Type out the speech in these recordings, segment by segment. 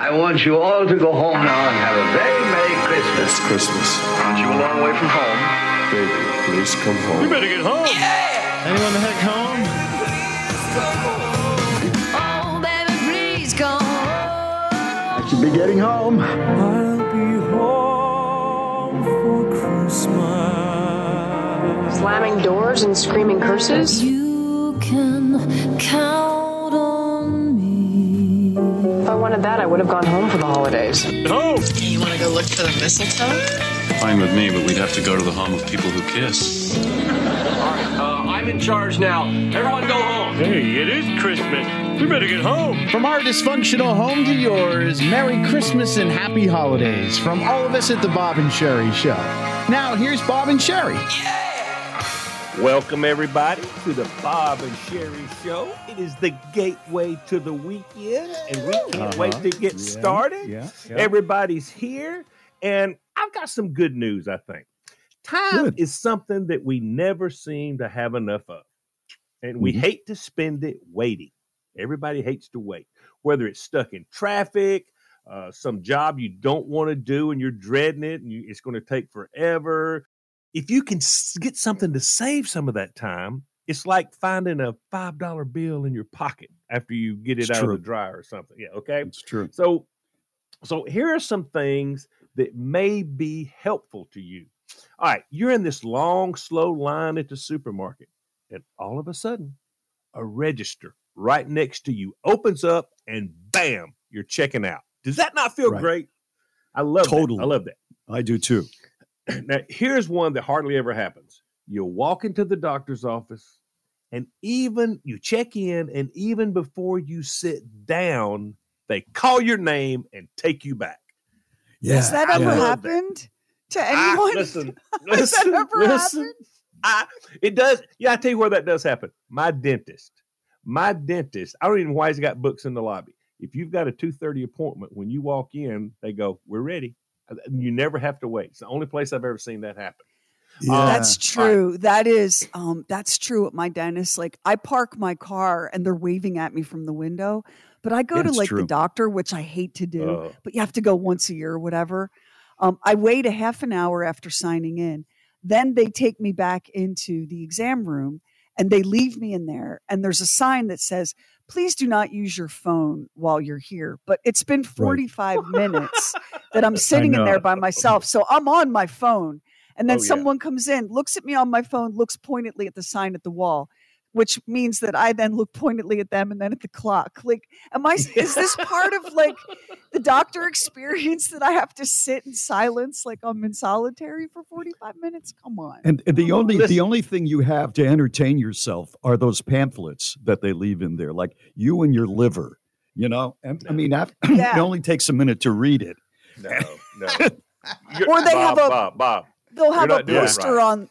I want you all to go home now and have a very Merry Christmas. It's Christmas. Aren't you a long way from home? Baby, please come home. You better get home. Yeah! Anyone the heck home? Oh, baby, please come home. I should be getting home. I'll be home for Christmas. Slamming doors and screaming curses? You can count on me. If I wanted that, I would have gone home for the holidays. Home. You want to go look for the mistletoe? Fine with me, but we'd have to go to the home of people who kiss. Uh, I'm in charge now. Everyone go home. Hey, it is Christmas. We better get home. From our dysfunctional home to yours, Merry Christmas and Happy Holidays from all of us at the Bob and Sherry Show. Now, here's Bob and Sherry. Welcome, everybody, to the Bob and Sherry Show. It is the gateway to the weekend, and we can't Uh-huh. wait to get Yeah, started. yeah, yeah. Everybody's here, and I've got some good news, I think. Time Good. is something that we never seem to have enough of, and we Mhm. hate to spend it waiting. Everybody hates to wait, whether it's stuck in traffic, uh, some job you don't want to do and you're dreading it and you, it's going to take forever. If you can get something to save some of that time, it's like finding a $5 bill in your pocket after you get it It's out true. of the dryer or something. Yeah. Okay. It's true. So, so here are some things that may be helpful to you. All right, you're in this long, slow line at the supermarket, and all of a sudden, a register right next to you opens up, and bam, you're checking out. Does that not feel Right. great? I love Totally. That. I love that. I do too. Now, here's one that hardly ever happens. You walk into the doctor's office, and even you check in, and even before you sit down, they call your name and take you back. Yeah. Has that ever love that. happened to anyone? listen, Has listen, that ever listen. happened? I, it does. Yeah, I tell you where that does happen. My dentist, my dentist. I don't even know why he's got books in the lobby. If you've got a two thirty appointment, when you walk in, they go, "We're ready." Uh, You never have to wait. It's the only place I've ever seen that happen. Yeah. That's all right. true. That is um that's true at my dentist. Like I park my car and they're waving at me from the window, but I go Yeah, to it's like the doctor, which I hate to do, Uh, but you have to go once a year or whatever. Um, I wait a half an hour after signing in. Then they take me back into the exam room and they leave me in there. And there's a sign that says, please do not use your phone while you're here. But it's been 45 minutes that I'm sitting in there by myself. So I'm on my phone. And then Oh, yeah. someone comes in, looks at me on my phone, looks pointedly at the sign at the wall, which means that I then look pointedly at them and then at the clock. Like, am I, is this part of like the doctor experience that I have to sit in silence like I'm in solitary for 45 minutes? Come on. And, and the Come only Listen. the only thing you have to entertain yourself are those pamphlets that they leave in there, like you and your liver. You know, and I mean, that, Yeah. it only takes a minute to read it. No, no. Or they have a- Bob, Bob. They'll have a not doing it poster right. on.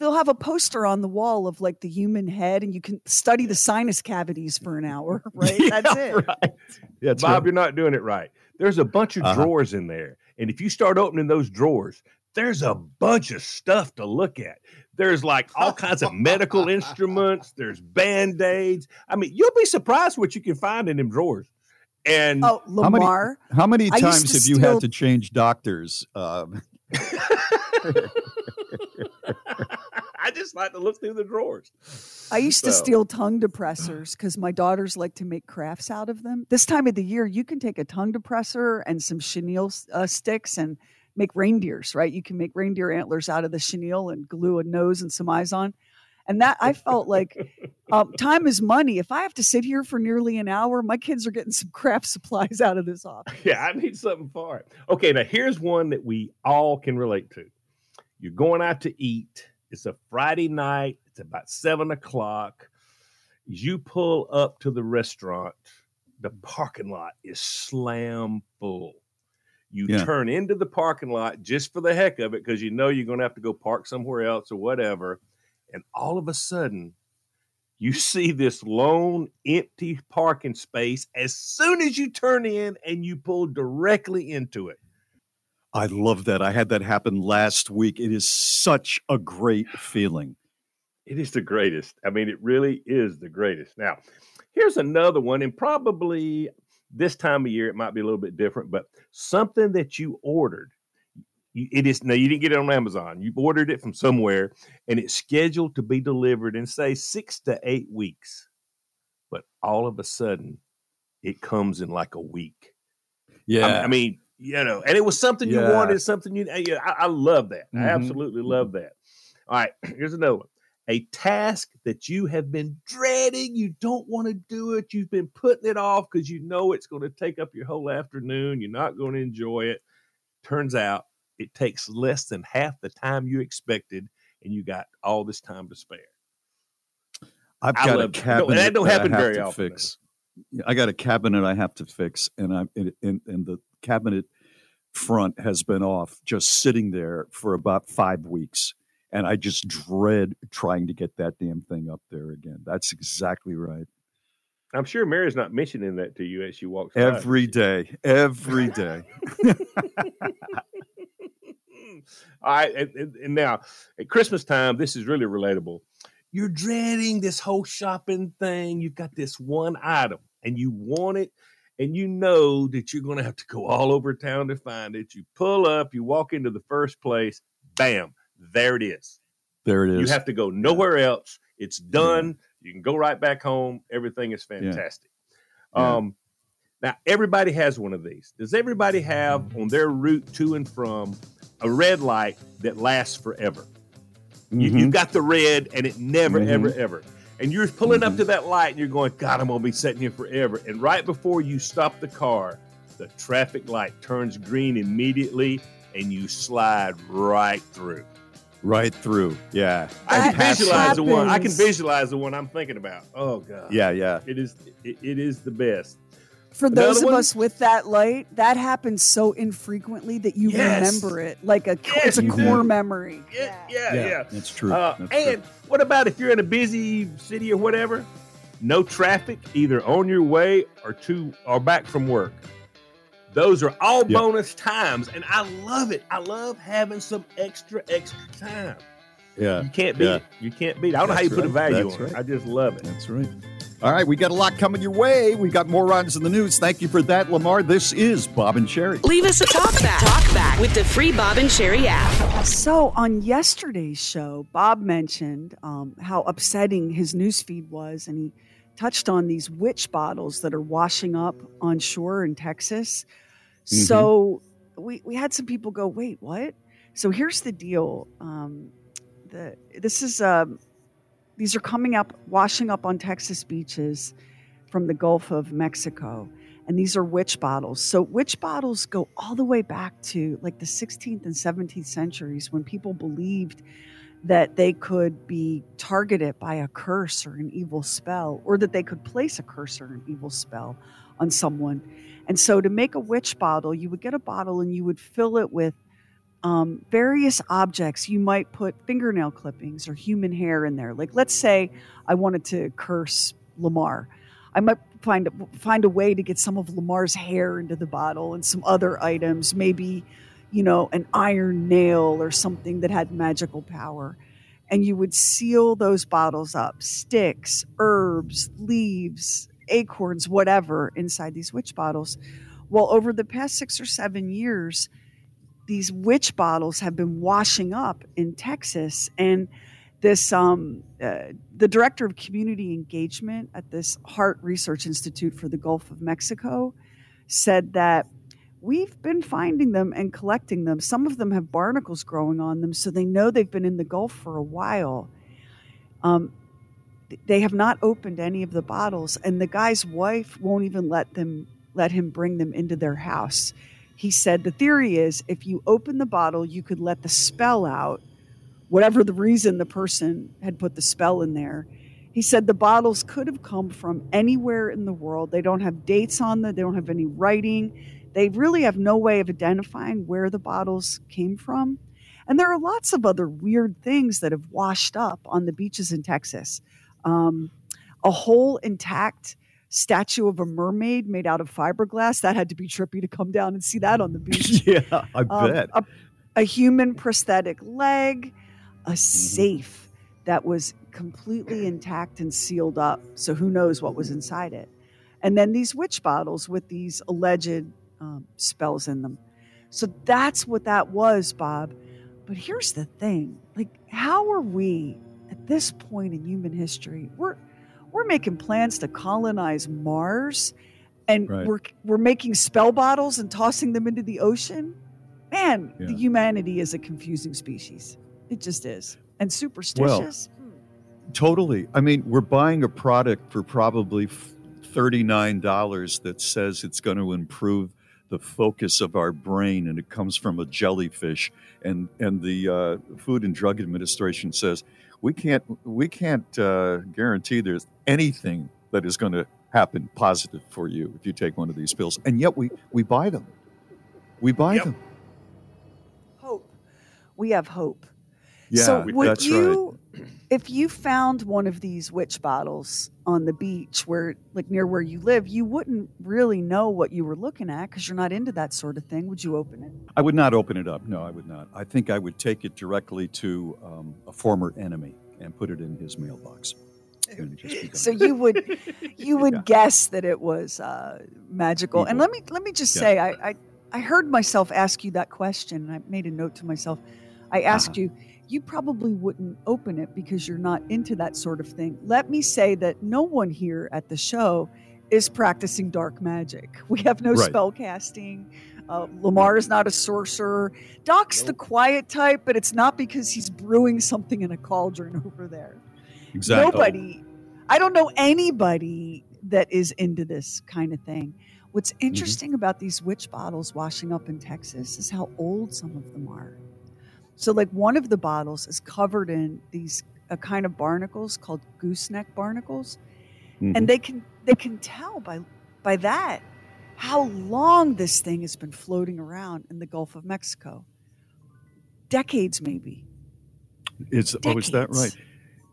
They'll have a poster on the wall of like the human head, and you can study the sinus cavities for an hour, right? Yeah, That's it. Right. That's Bob, right. you're not doing it right. There's a bunch of Uh-huh. drawers in there. And if you start opening those drawers, there's a bunch of stuff to look at. There's like all kinds of medical instruments, there's band aids. I mean, you'll be surprised what you can find in them drawers. And Oh, How many- How many times to have you steal- had to change doctors? Um, I just like to look through the drawers. I used to steal tongue depressors because my daughters like to make crafts out of them. This time of the year, you can take a tongue depressor and some chenille uh, sticks and make reindeers, right? You can make reindeer antlers out of the chenille and glue a nose and some eyes on. And that I felt like um, time is money. If I have to sit here for nearly an hour, my kids are getting some craft supplies out of this office. Yeah, I need something for it. Okay, now here's one that we all can relate to. You're going out to eat. It's a Friday night. It's about seven o'clock. You pull up to the restaurant, the mm. parking lot is slam full. You Yeah. turn into the parking lot just for the heck of it because you know you're going to have to go park somewhere else or whatever. And all of a sudden, you see this lone empty parking space as soon as you turn in and you pull directly into it. I love that. I had that happen last week. It is such a great feeling. It is the greatest. I mean, it really is the greatest. Now, here's another one, and probably this time of year it might be a little bit different, but something that you ordered. It is now you didn't get it on Amazon. You ordered it from somewhere, and it's scheduled to be delivered in say six to eight weeks. But all of a sudden, it comes in like a week. Yeah. I mean, you know, and it was something you wanted, something you. Yeah, I, I love that. I Mhm. absolutely love that. All right, here's another one. A task that you have been dreading, you don't want to do it, you've been putting it off because you know it's going to take up your whole afternoon, you're not going to enjoy it. Turns out it takes less than half the time you expected, and you got all this time to spare. I've got a. No, cabinet that don't I happen have very to often, fix. I got a cabinet I have to fix, and I'm and, and, and the cabinet front has been off, just sitting there for about five weeks, and I just dread trying to get that damn thing up there again. That's exactly right. I'm sure Mary's not mentioning that to you as she walks by. Every day, every day. All right, and, and now at Christmas time, this is really relatable. You're dreading this whole shopping thing. You've got this one item and you want it, and you know that you're going to have to go all over town to find it. You pull up, you walk into the first place, bam, there it is. There it is. You have to go nowhere else. It's done. You can go right back home. Everything is fantastic. Yeah. Um, now, everybody has one of these. Does everybody have on their route to and from a red light that lasts forever? You, Mhm. you've got the red and it never, Mhm. ever, ever. And you're pulling up to that light and you're going, God, I'm going to be sitting here forever. And right before you stop the car, the traffic light turns green immediately and you slide right through. right through. Yeah. I That can visualize the one. I can visualize the one I'm thinking about. Oh God. Yeah, yeah. It is. It, it is the best. For Another those of one? us with that light, that happens so infrequently that you Yes. remember it like a Yes, it's a you do. core memory. Yeah, yeah, yeah. That's true. Uh, That's and true. what about if you're in a busy city or whatever? No traffic, either on your way or to or back from work. Those are all Yeah. bonus times, and I love it. I love having some extra, extra time. Yeah. You can't beat yeah. it. You can't beat it. I don't know how you That's put a value That's on it. I just love it. That's right. All right, we got a lot coming your way. We got morons in the news. Thank you for that, Lamar. This is Bob and Sherry. Leave us a talk back. Talk back with the free Bob and Sherry app. So on yesterday's show, Bob mentioned um, how upsetting his newsfeed was, and he touched on these witch bottles that are washing up on shore in Texas. So we we had some people go, wait, what? So here's the deal. Um, the this is um, these are coming up, washing up on Texas beaches from the Gulf of Mexico. And these are witch bottles. So, witch bottles go all the way back to like the 16th and 17th centuries when people believed that they could be targeted by a curse or an evil spell, or that they could place a curse or an evil spell on someone. And so, to make a witch bottle, you would get a bottle and you would fill it with um, various objects. You might put fingernail clippings or human hair in there. Like, let's say I wanted to curse Lamar. I might find find a way to get some of Lamar's hair into the bottle and some other items, maybe, you know, an iron nail or something that had magical power. And you would seal those bottles up, sticks, herbs, leaves, acorns, whatever, inside these witch bottles. Well, over the past six or seven years, these witch bottles have been washing up in Texas and this um, uh, the director of community engagement at this Harte Research Institute for the Gulf of Mexico said that we've been finding them and collecting them. Some of them have barnacles growing on them, so they know they've been in the Gulf for a while. Um, they have not opened any of the bottles, and the guy's wife won't even let them let him bring them into their house. He said the theory is if you open the bottle, you could let the spell out, whatever the reason the person had put the spell in there. He said the bottles could have come from anywhere in the world. They don't have dates on them, they don't have any writing. They really have no way of identifying where the bottles came from. And there are lots of other weird things that have washed up on the beaches in Texas. Um, a whole intact statue of a mermaid made out of fiberglass. That had to be trippy to come down and see that on the beach. yeah, I Um, bet. a, a human prosthetic leg, a safe that was completely intact and sealed up. So who knows what was inside it? And then these witch bottles with these alleged um, spells in them. So that's what that was, Bob. But here's the thing: like, how are we at this point in human history? We're we're making plans to colonize Mars, and Right. we're we're making spell bottles and tossing them into the ocean. Man, the humanity is a confusing species. It just is, and superstitious. Well, Totally. I mean, we're buying a product for probably $39 that says it's going to improve the focus of our brain and it comes from a jellyfish and and the uh, Food and Drug Administration says we can't we can't uh, guarantee there's anything that is going to happen positive for you if you take one of these pills and yet we we buy them. We buy them. hope. We have hope. Yeah, so would that's you, if you found one of these witch bottles on the beach, where like near where you live, you wouldn't really know what you were looking at because you're not into that sort of thing. Would you open it? I would not open it up. No, I would not. I think I would take it directly to um, a former enemy and put it in his mailbox. And just be done. So you would, you would guess that it was uh, magical. And let me let me just Yeah. say, I, I I heard myself ask you that question, and I made a note to myself. I asked Uh-huh. you. You probably wouldn't open it because you're not into that sort of thing. Let me say that no one here at the show is practicing dark magic. We have no Right. spell casting. Uh, Lamar is not a sorcerer. Doc's the quiet type, but it's not because he's brewing something in a cauldron over there. Exactly. Nobody, I don't know anybody that is into this kind of thing. What's interesting about these witch bottles washing up in Texas is how old some of them are. So, like one of the bottles is covered in these a kind of barnacles called gooseneck barnacles, Mhm. and they can they can tell by by that how long this thing has been floating around in the Gulf of Mexico. Decades, maybe. It's oh, is that right?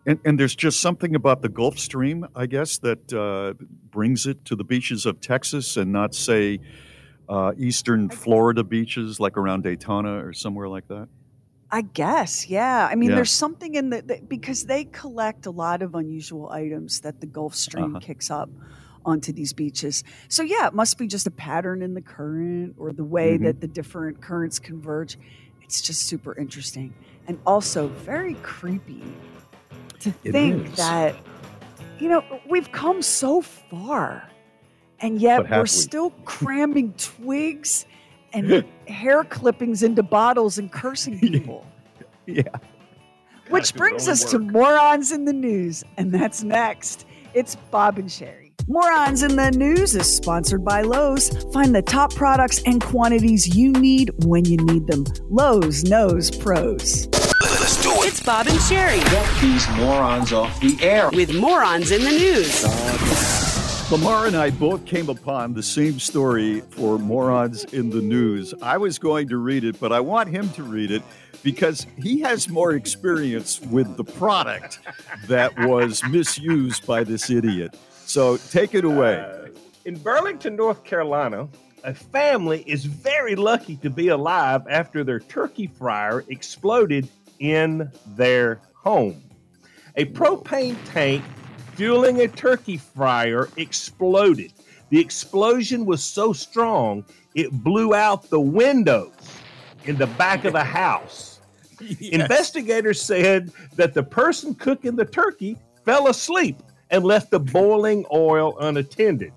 And and there's just something about the Gulf Stream, I guess, that uh, brings it to the beaches of Texas and not say uh, eastern Florida beaches like around Daytona or somewhere like that. I guess, yeah. I mean, Yeah. there's something in the, the because they collect a lot of unusual items that the Gulf Stream Uh-huh. kicks up onto these beaches. So yeah, it must be just a pattern in the current or the way Mhm. that the different currents converge. It's just super interesting and also very creepy to It think is. that you know we've come so far, and yet we're we? still cramming twigs and hair clippings into bottles and cursing people. Yeah. Which brings us own to Morons in the News, and that's next. It's Bob and Sherry. Morons in the News is sponsored by Lowe's. Find the top products and quantities you need when you need them. Lowe's knows pros. Let's do it. It's Bob and Sherry Get these morons off the air. with morons in the news. Oh, Lamar and I both came upon the same story for Morons in the News. I was going to read it, but I want him to read it because he has more experience with the product that was misused by this idiot. So take it away. Uh, in Burlington, North Carolina, a family is very lucky to be alive after their turkey fryer exploded in their home. A propane tank fueling a turkey fryer exploded. The explosion was so strong it blew out the windows in the back of the house. Investigators said that the person cooking the turkey fell asleep and left the boiling oil unattended.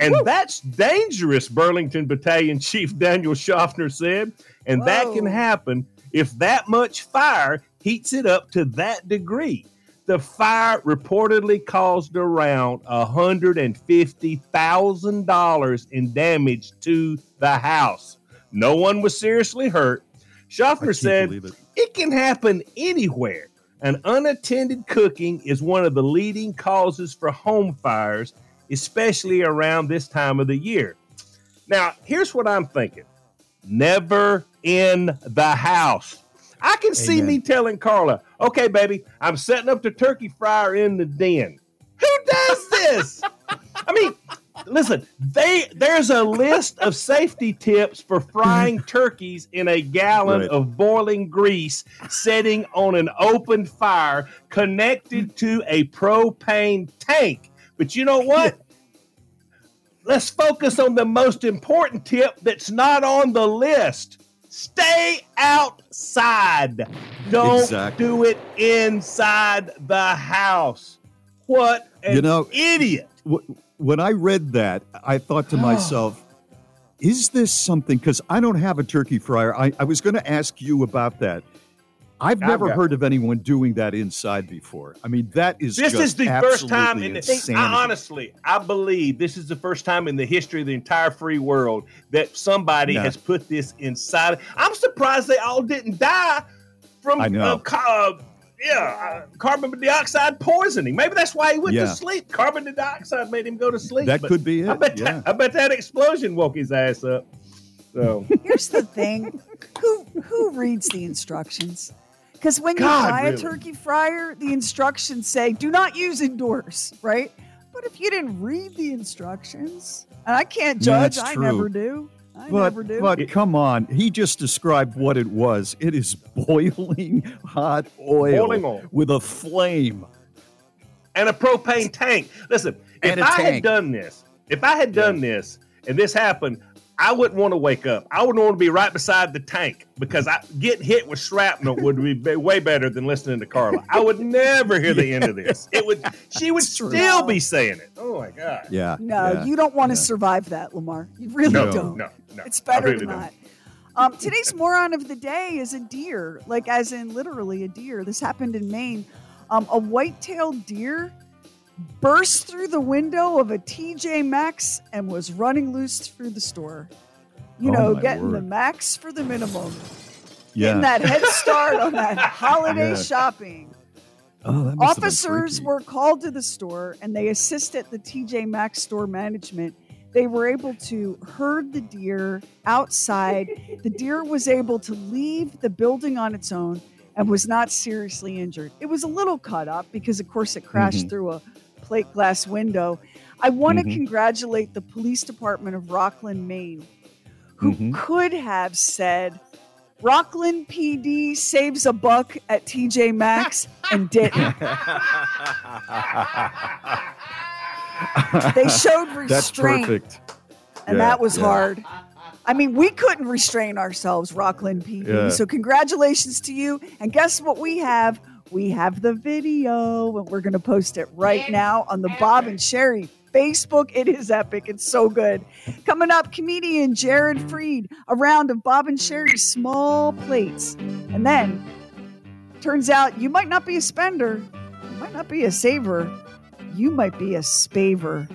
And that's dangerous, Burlington Battalion Chief Daniel Schaffner said. And that can happen if that much fire heats it up to that degree. The fire reportedly caused around $150,000 in damage to the house. No one was seriously hurt. Schaffner said it. it can happen anywhere. An unattended cooking is one of the leading causes for home fires, especially around this time of the year. Now, here's what I'm thinking never in the house. I can see me telling Carla, okay, baby, I'm setting up the turkey fryer in the den. Who does this? I mean, listen, they there's a list of safety tips for frying turkeys in a gallon Right. of boiling grease setting on an open fire connected to a propane tank. But you know what? Let's focus on the most important tip that's not on the list. Stay outside. Don't Exactly. do it inside the house. What an You know- idiot. Wh- When I read that, I thought to oh. myself, is this something? Because I don't have a turkey fryer. I, I was going to ask you about that. I've I've never got- heard of anyone doing that inside before. I mean, that is This just is the first time in the. I, honestly, I believe this is the first time in the history of the entire free world that somebody Yeah. has put this inside. I'm surprised they all didn't die from I know. Uh, ca- uh, yeah, uh, carbon dioxide poisoning. Maybe that's why he went Yeah. to sleep. Carbon dioxide made him go to sleep. That But could be I it, bet, yeah. that, I bet that explosion woke his ass up. So Here's the thing: who who reads the instructions? Because when you God, buy really? a turkey fryer, the instructions say "do not use indoors," right? But if you didn't read the instructions, and I can't judge, that's I true. never do. I But, never do. but come on, he just described what it was. It is boiling hot oil, Boiling oil. with a flame. and a propane tank. Listen, if I a I had done this, if I had done this and this happened, I wouldn't want to wake up. I wouldn't want to be right beside the tank because I getting hit with shrapnel would be be- way better than listening to Carla. I would never hear the end of this. It would she would true. still be saying it. Oh my god. Yeah. no, yeah. you don't want to survive that, Lamar. You really No, don't. no, no. It's better really than don't. not. Um, today's moron of the day is a deer, like as in literally a deer. This happened in Maine. Um, a white-tailed deer burst through the window of a TJ Maxx and was running loose through the store. You Oh, know, getting the max for the minimum, Yeah. getting that head start on that holiday Yeah. shopping. Oh, that must have been Officers were called to the store and they assisted the TJ Maxx store management. They were able to herd the deer outside. the deer was able to leave the building on its own and was not seriously injured. It was a little cut up because, of course, it crashed Mhm. through a plate glass window. I want to Mhm. congratulate the police department of Rockland, Maine, who Mhm. could have said, Rockland PD saves a buck at TJ Maxx and didn't. they showed That's restraint, perfect. and Yeah, that was yeah. hard. I mean, we couldn't restrain ourselves, Rockland PD. Yeah. So, congratulations to you. And guess what we have? We have the video, and we're going to post it right now on the Bob and Sherry Facebook. It is epic. It's so good. Coming up, comedian Jared Freid, a round of Bob and Sherry's small plates. And then, turns out you might not be a spender, you might not be a saver, you might be a spaver.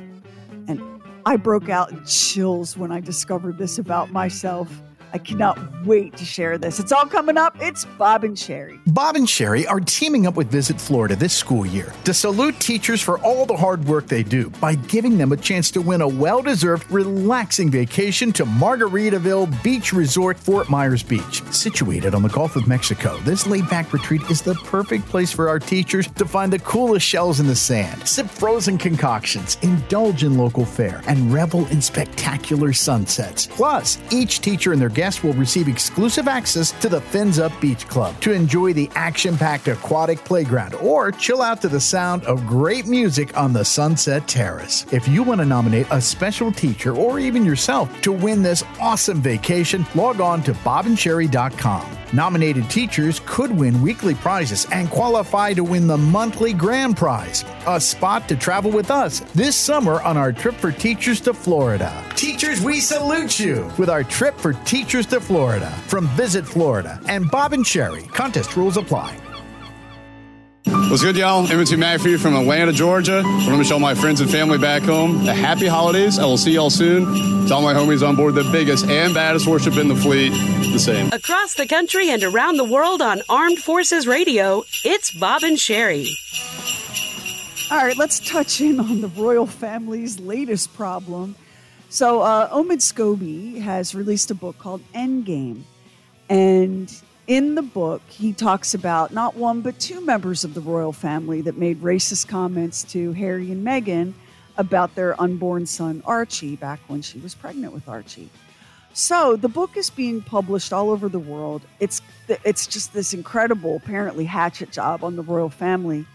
And I broke out in chills when I discovered this about myself. I cannot wait to share this. It's all coming up. It's Bob and Sherry. Bob and Sherry are teaming up with Visit Florida this school year to salute teachers for all the hard work they do by giving them a chance to win a well deserved, relaxing vacation to Margaritaville Beach Resort, Fort Myers Beach. Situated on the Gulf of Mexico, this laid back retreat is the perfect place for our teachers to find the coolest shells in the sand, sip frozen concoctions, indulge in local fare, and revel in spectacular sunsets. Plus, each teacher and their will receive exclusive access to the Fins Up Beach Club to enjoy the action packed aquatic playground or chill out to the sound of great music on the Sunset Terrace. If you want to nominate a special teacher or even yourself to win this awesome vacation, log on to bobandsherry.com. Nominated teachers could win weekly prizes and qualify to win the monthly grand prize, a spot to travel with us this summer on our trip for teachers to Florida. Teachers, we salute you with our trip for teachers to Florida from Visit Florida and Bob and Sherry. Contest rules apply. What's good, y'all? Emmett McAfee from Atlanta, Georgia. I want to show my friends and family back home a happy holidays. I will see y'all soon. To all my homies on board the biggest and baddest warship in the fleet, the same. Across the country and around the world on Armed Forces Radio, it's Bob and Sherry. All right, let's touch in on the royal family's latest problem. So, uh, Omid Scobie has released a book called Endgame. And in the book, he talks about not one, but two members of the royal family that made racist comments to Harry and Meghan about their unborn son, Archie, back when she was pregnant with Archie. So the book is being published all over the world. It's it's just this incredible, apparently hatchet job on the royal family.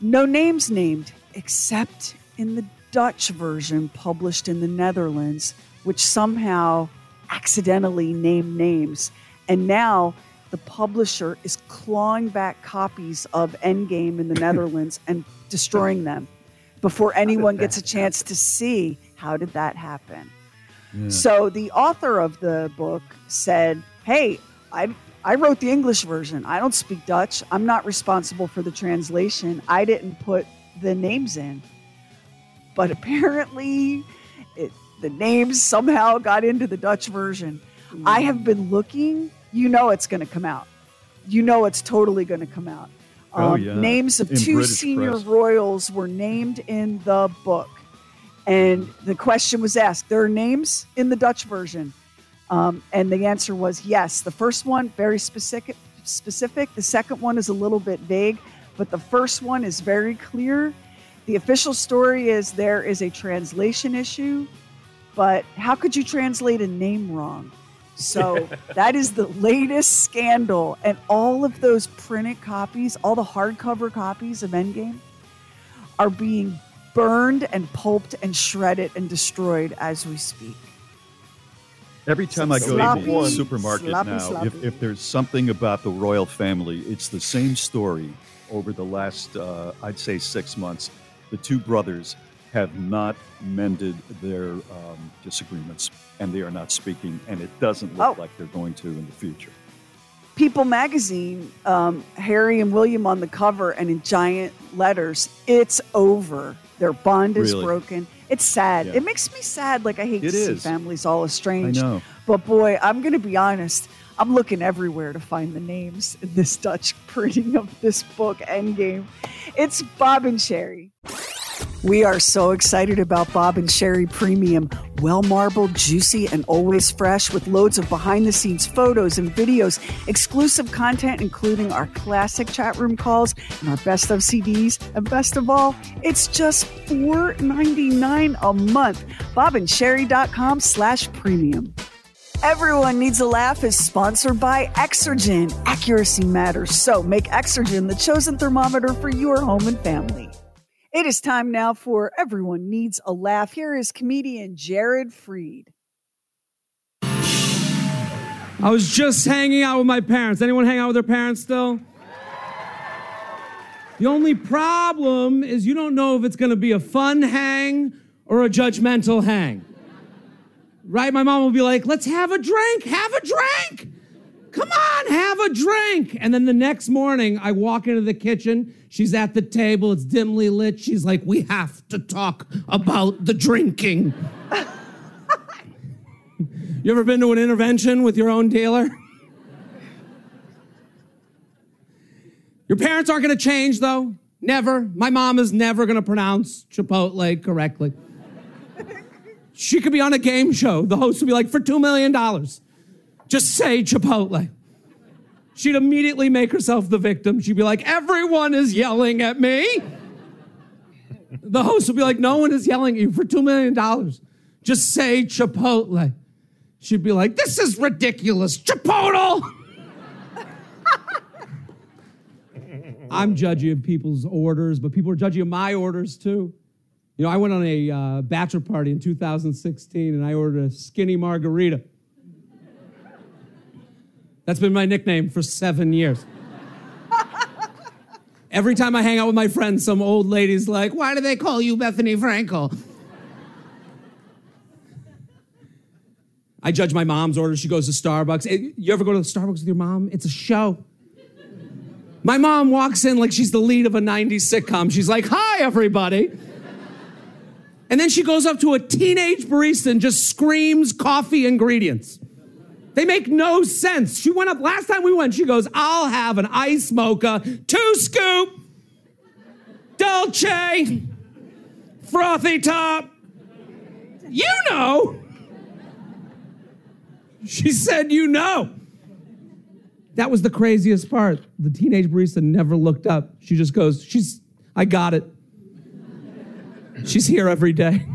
No names named except in the Dutch version published in the Netherlands, which somehow accidentally named names. And now the publisher is clawing back copies of Endgame in the Netherlands and destroying them before anyone gets a chance to see how did that happen. So the author of the book said, "Hey, I I wrote the English version. I don't speak Dutch. I'm not responsible for the translation. I didn't put the names in." But apparently it, the names somehow got into the Dutch version. I have been looking. You know it's going to come out. You know it's totally going to come out. Um, Oh, yeah. Names of In two British senior press. royals were named in the book. And the question was asked there are names in the Dutch version. Um, and the answer was yes. The first one, very specific. Specific. The second one is a little bit vague, but the first one is very clear. The official story is there is a translation issue, but how could you translate a name wrong? So that is the latest scandal. And all of those printed copies, all the hardcover copies of Endgame, are being burned and pulped and shredded and destroyed as we speak. Every time I go Sloppy, to the supermarket sloppy, now, sloppy. If, if there's something about the royal family, it's the same story over the last, uh, I'd say, six months. The two brothers have not mended their um, disagreements, and they are not speaking, and it doesn't look Oh. like they're going to in the future. People magazine, um, Harry and William on the cover, and in giant letters, it's over. Their bond is Really? broken. It's sad. Yeah. It makes me sad. Like I hate It to see families all estranged. I know. But boy, I'm going to be honest. I'm looking everywhere to find the names in this Dutch printing of this book, Endgame. It's Bob and Sherry. We are so excited about Bob and Sherry Premium. Well marbled, juicy, and always fresh with loads of behind the scenes photos and videos, exclusive content, including our classic chat room calls and our best of CDs. And best of all, it's just $4.99 a month. BobandSherry.com slash premium. Everyone Needs a Laugh is sponsored by Exergen. Accuracy matters, so make Exergen the chosen thermometer for your home and family. It is time now for Everyone Needs a Laugh. Here is comedian Jared Freid. I was just hanging out with my parents. Anyone hang out with their parents still? The only problem is you don't know if it's gonna be a fun hang or a judgmental hang. Right? My mom will be like, let's have a drink, have a drink. Come on, have a drink. And then the next morning, I walk into the kitchen. She's at the table, it's dimly lit. She's like, we have to talk about the drinking. you ever been to an intervention with your own dealer? Your parents aren't going to change, though. Never. My mom is never going to pronounce Chipotle correctly. She could be on a game show. The host would be like, for $2 million, just say Chipotle. She'd immediately make herself the victim. She'd be like, everyone is yelling at me. The host would be like, no one is yelling at you for $2 million. Just say Chipotle. She'd be like, this is ridiculous. Chipotle! I'm judgy of people's orders, but people are judgy of my orders too. You know, I went on a uh, bachelor party in 2016 and I ordered a skinny margarita. That's been my nickname for seven years. Every time I hang out with my friends, some old lady's like, Why do they call you Bethenny Frankel? I judge my mom's order. She goes to Starbucks. You ever go to Starbucks with your mom? It's a show. My mom walks in like she's the lead of a 90s sitcom. She's like, Hi, everybody. And then she goes up to a teenage barista and just screams coffee ingredients. They make no sense. She went up, last time we went, she goes, I'll have an ice mocha, two scoop, dolce, frothy top. You know. She said, You know. That was the craziest part. The teenage barista never looked up. She just goes, She's, I got it. She's here every day.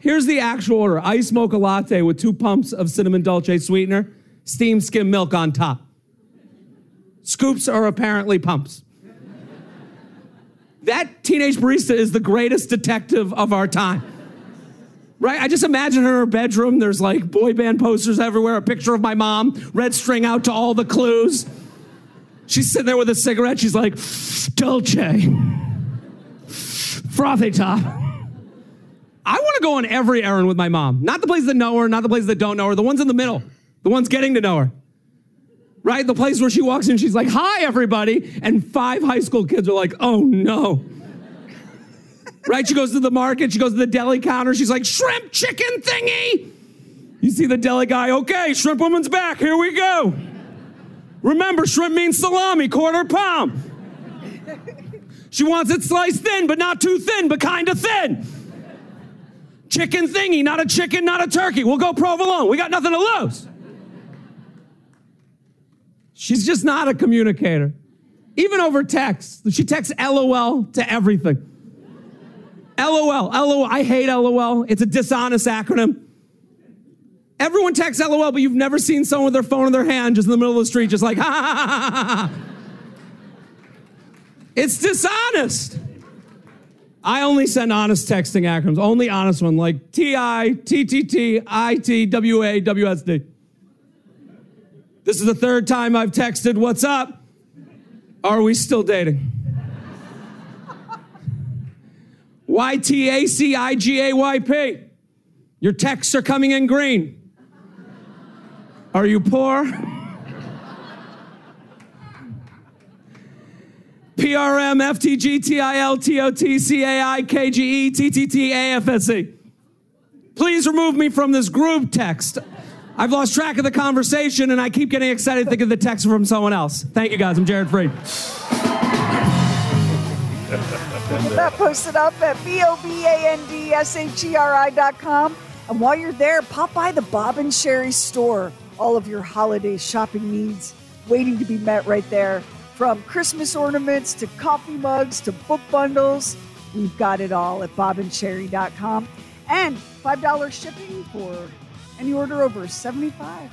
Here's the actual order ice mocha latte with two pumps of cinnamon dolce sweetener, steamed skim milk on top. Scoops are apparently pumps. That teenage barista is the greatest detective of our time. Right? I just imagine her in her bedroom. There's like boy band posters everywhere, a picture of my mom, red string out to all the clues. She's sitting there with a cigarette. She's like, Dolce, frothy top. I want to go on every errand with my mom. Not the places that know her, not the places that don't know her, the ones in the middle, the ones getting to know her. Right? The place where she walks in, she's like, Hi, everybody. And five high school kids are like, Oh no. right? She goes to the market, she goes to the deli counter, she's like, Shrimp chicken thingy. You see the deli guy, okay, shrimp woman's back, here we go. Remember, shrimp means salami, quarter pound. She wants it sliced thin, but not too thin, but kind of thin. Chicken thingy, not a chicken, not a turkey. We'll go provolone. We got nothing to lose. She's just not a communicator. Even over text. She texts LOL to everything. LOL, LOL. I hate LOL. It's a dishonest acronym. Everyone texts LOL, but you've never seen someone with their phone in their hand just in the middle of the street, just like, ha ha ha ha ha ha. It's dishonest. I only send honest texting acronyms, only honest one, like T I T T T I T W A W S D. This is the third time I've texted, What's up? Are we still dating? Y T A C I G A Y P. Your texts are coming in green. Are you poor? PRM, FTG, TIL, TOT, CAI, KGE, TTT, AFSC. Please remove me from this group text. I've lost track of the conversation and I keep getting excited thinking the text from someone else. Thank you guys. I'm Jared Freid. Get that posted up at B-O-B-A-N-D-S-H-E-R-I dot com. And while you're there, pop by the Bob and Sherry store. All of your holiday shopping needs waiting to be met right there. From Christmas ornaments to coffee mugs to book bundles, we've got it all at bobandsherry.com. And $5 shipping for any order over 75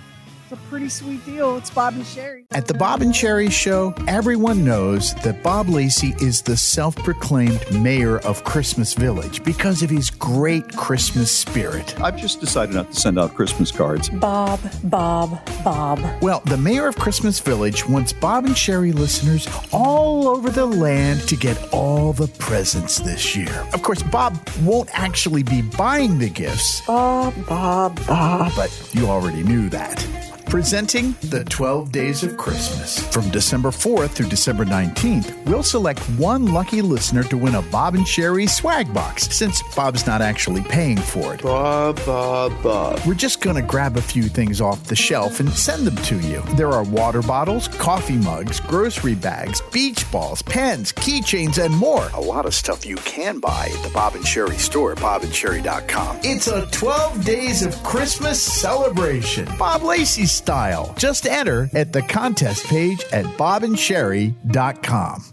It's a pretty sweet deal. It's Bob and Sherry. At the Bob and Sherry Show, everyone knows that Bob Lacey is the self proclaimed mayor of Christmas Village because of his great Christmas spirit. I've just decided not to send out Christmas cards. Bob, Bob, Bob. Well, the mayor of Christmas Village wants Bob and Sherry listeners all over the land to get all the presents this year. Of course, Bob won't actually be buying the gifts. Bob, Bob, Bob. But you already knew that. Presenting the 12 Days of Christmas. From December 4th through December 19th, we'll select one lucky listener to win a Bob and Sherry swag box since Bob's not actually paying for it. Bob, Bob, Bob. We're just going to grab a few things off the shelf and send them to you. There are water bottles, coffee mugs, grocery bags, beach balls, pens, keychains, and more. A lot of stuff you can buy at the Bob and Sherry store at bobandsherry.com. It's a 12 Days of Christmas celebration. Bob Lacey style. Just enter at the contest page at bobandsherry.com.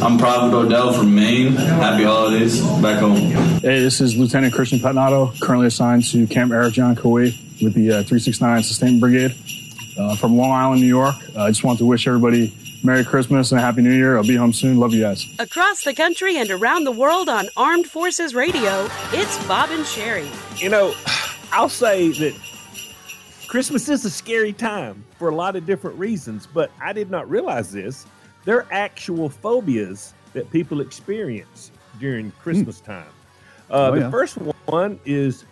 I'm Prophet Odell from Maine. Happy holidays. Back home. Hey, this is Lieutenant Christian Patnato, currently assigned to Camp Eric John Kuwait with the uh, 369 Sustainment Brigade uh, from Long Island, New York. Uh, I just want to wish everybody Merry Christmas and a Happy New Year. I'll be home soon. Love you guys. Across the country and around the world on Armed Forces Radio, it's Bob and Sherry. You know, I'll say that Christmas is a scary time for a lot of different reasons, but I did not realize this. There are actual phobias that people experience during Christmas time. Uh, Oh, the yeah. first one is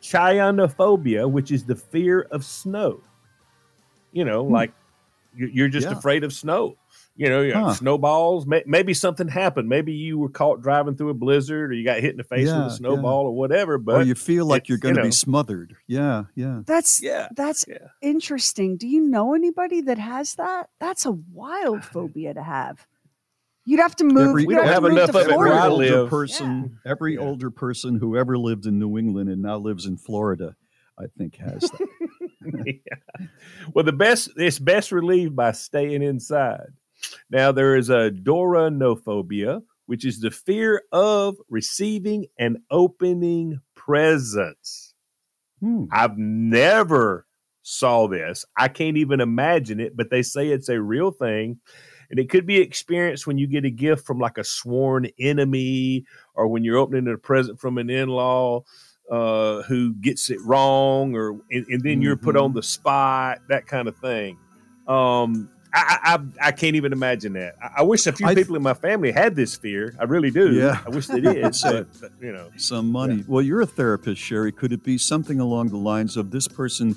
chionophobia, which is the fear of snow. You know, like you- you're just Yeah. afraid of snow. You know, Huh. snowballs. May- Maybe something happened. Maybe you were caught driving through a blizzard, or you got hit in the face Yeah, with a snowball, or whatever. But or you feel like it's, you're going to you know, be smothered. Yeah, yeah. That's Yeah, that's interesting. Do you know anybody that has that? That's a wild phobia to have. You'd have to move. Every, you'd have to every- move to every Florida. older person, every older person who ever lived in New England and now lives in Florida, I think has that. yeah. Well, the best it's best relieved by staying inside. Now there is a doronophobia, which is the fear of receiving and opening presents. I've never saw this. I can't even imagine it, but they say it's a real thing. And it could be experienced when you get a gift from like a sworn enemy or when you're opening a present from an in-law uh, who gets it wrong or and, and then you're put on the spot, that kind of thing. Um, I, I I- can't even imagine that. I, I wish a few I- people in my family had this fear. I really do. Yeah. I wish they did. Save but, you know, some money. Well, you're a therapist, Sherry. Could it be something along the lines of this person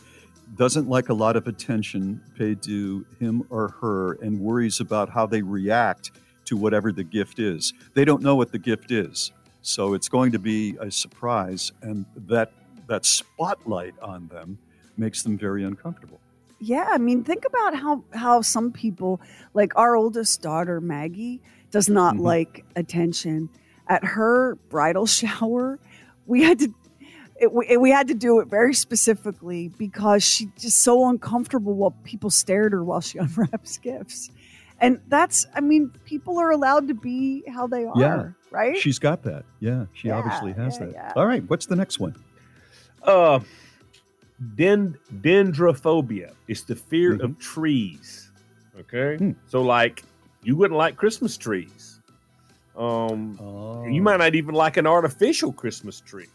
doesn't like a lot of attention paid to him or her and worries about how they react to whatever the gift is? They don't know what the gift is. So it's going to be a surprise and that that spotlight on them makes them very uncomfortable. Yeah, I mean, think about how how some people, like our oldest daughter Maggie, does not Mhm. like attention. At her bridal shower, we had to it, we, we had to do it very specifically because she just so uncomfortable while people stared at her while she unwraps gifts. And that's, I mean, people are allowed to be how they are, Yeah. right? She's got that. Yeah, she Yeah, obviously has yeah, that. yeah. All right, what's the next one? Uh, den- dendrophobia is the fear Mm-hmm. of trees. Okay, Hmm. so like you wouldn't like Christmas trees. Um, Oh. you might not even like an artificial Christmas tree.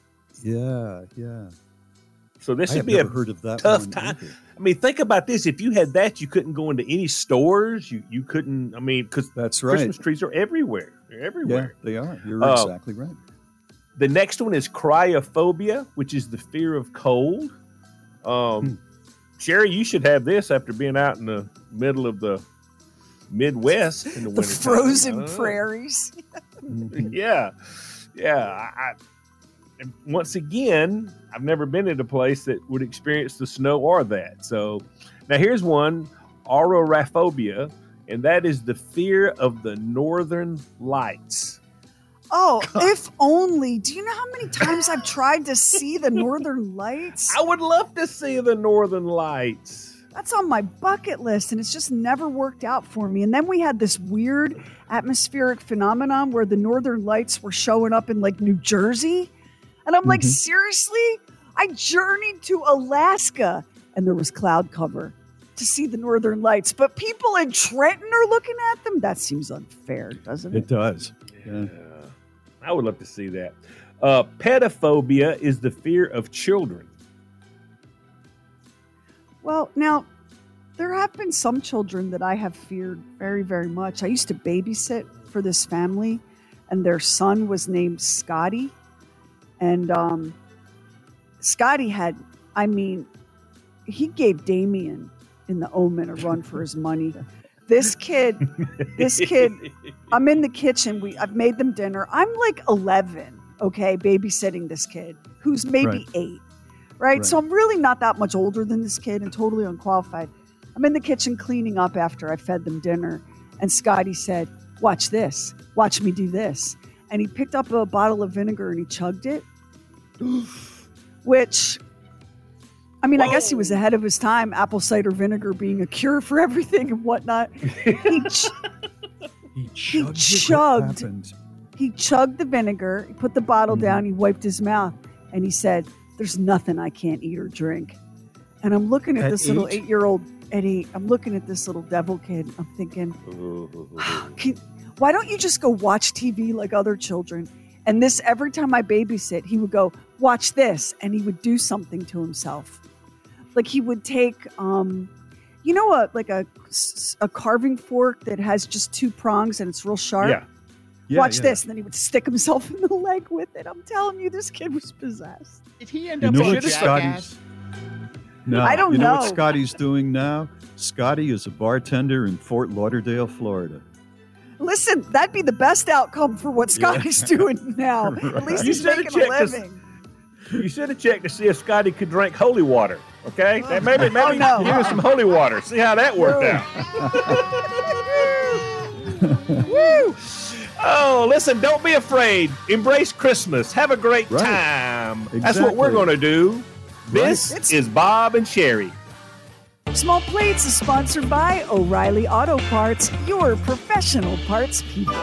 Yeah, yeah. So this I would be a heard of that tough time. either. I mean, think about this: if you had that, you couldn't go into any stores. You you couldn't. I mean, because That's right. Christmas trees are everywhere. They're Yeah, everywhere. they are. You're Uh, exactly right. The next one is cryophobia, which is the fear of cold. Um, Hmm. Sherry, you should have this after being out in the middle of the Midwest in the, the winter. frozen prairies. yeah, yeah. I, I, once again, I've never been in a place that would experience the snow or that. So now here's one: auroraphobia, and that is the fear of the northern lights. Oh, if only. Do you know how many times I've tried to see the northern lights? I would love to see the northern lights. That's on my bucket list, and it's just never worked out for me. And then we had this weird atmospheric phenomenon where the northern lights were showing up in like New Jersey. And I'm like, Mhm. seriously? I journeyed to Alaska and there was cloud cover to see the northern lights. But people in Trenton are looking at them? That seems unfair, doesn't it? It does. Yeah. I would love to see that. Uh, pedophobia is the fear of children. Well, now, there have been some children that I have feared very, very much. I used to babysit for this family, and their son was named Scotty. And um, Scotty had, I mean, he gave Damien in the Omen a run for his money. This kid, this kid, I'm in the kitchen. We, I've made them dinner. I'm like 11, okay, babysitting this kid who's maybe Right. eight, right? Right. So I'm really not that much older than this kid and totally unqualified. I'm in the kitchen cleaning up after I fed them dinner, and Scotty said, Watch this, watch me do this. And he picked up a bottle of vinegar and he chugged it, which I mean, I guess he was ahead of his time, apple cider vinegar being a cure for everything and whatnot. He, ch- He he chugged. What chugged. he chugged the vinegar, he put the bottle mm-hmm. down, he wiped his mouth, and he said, There's nothing I can't eat or drink. And I'm looking at, At this little eight? eight year old Eddie. I'm looking at this little devil kid. I'm thinking, ah, Can, why don't you just go watch TV like other children? And this, every time I babysit, he would go, Watch this. And he would do something to himself. Like he would take, um, you know, a like a s- a carving fork that has just two prongs and it's real sharp. Yeah. Yeah, Watch yeah. this, and then he would stick himself in the leg with it. I'm telling you, this kid was possessed. Did he end You up know on Scotty's? No, I don't you know. know. what Scotty's doing now. Scotty is a bartender in Fort Lauderdale, Florida. Listen, that'd be the best outcome for what Yeah. Scotty's doing now. At least You he's should've making a checked this- living. You should have checked to see if Scotty could drink holy water. Okay, oh, That maybe maybe Oh, no. give him some holy water. See how that worked out. Woo! Oh, listen! Don't be afraid. Embrace Christmas. Have a great Right. time. That's what we're going to do. This Right. is Bob and Sherry. Small Plates is sponsored by O'Reilly Auto Parts, your professional parts people.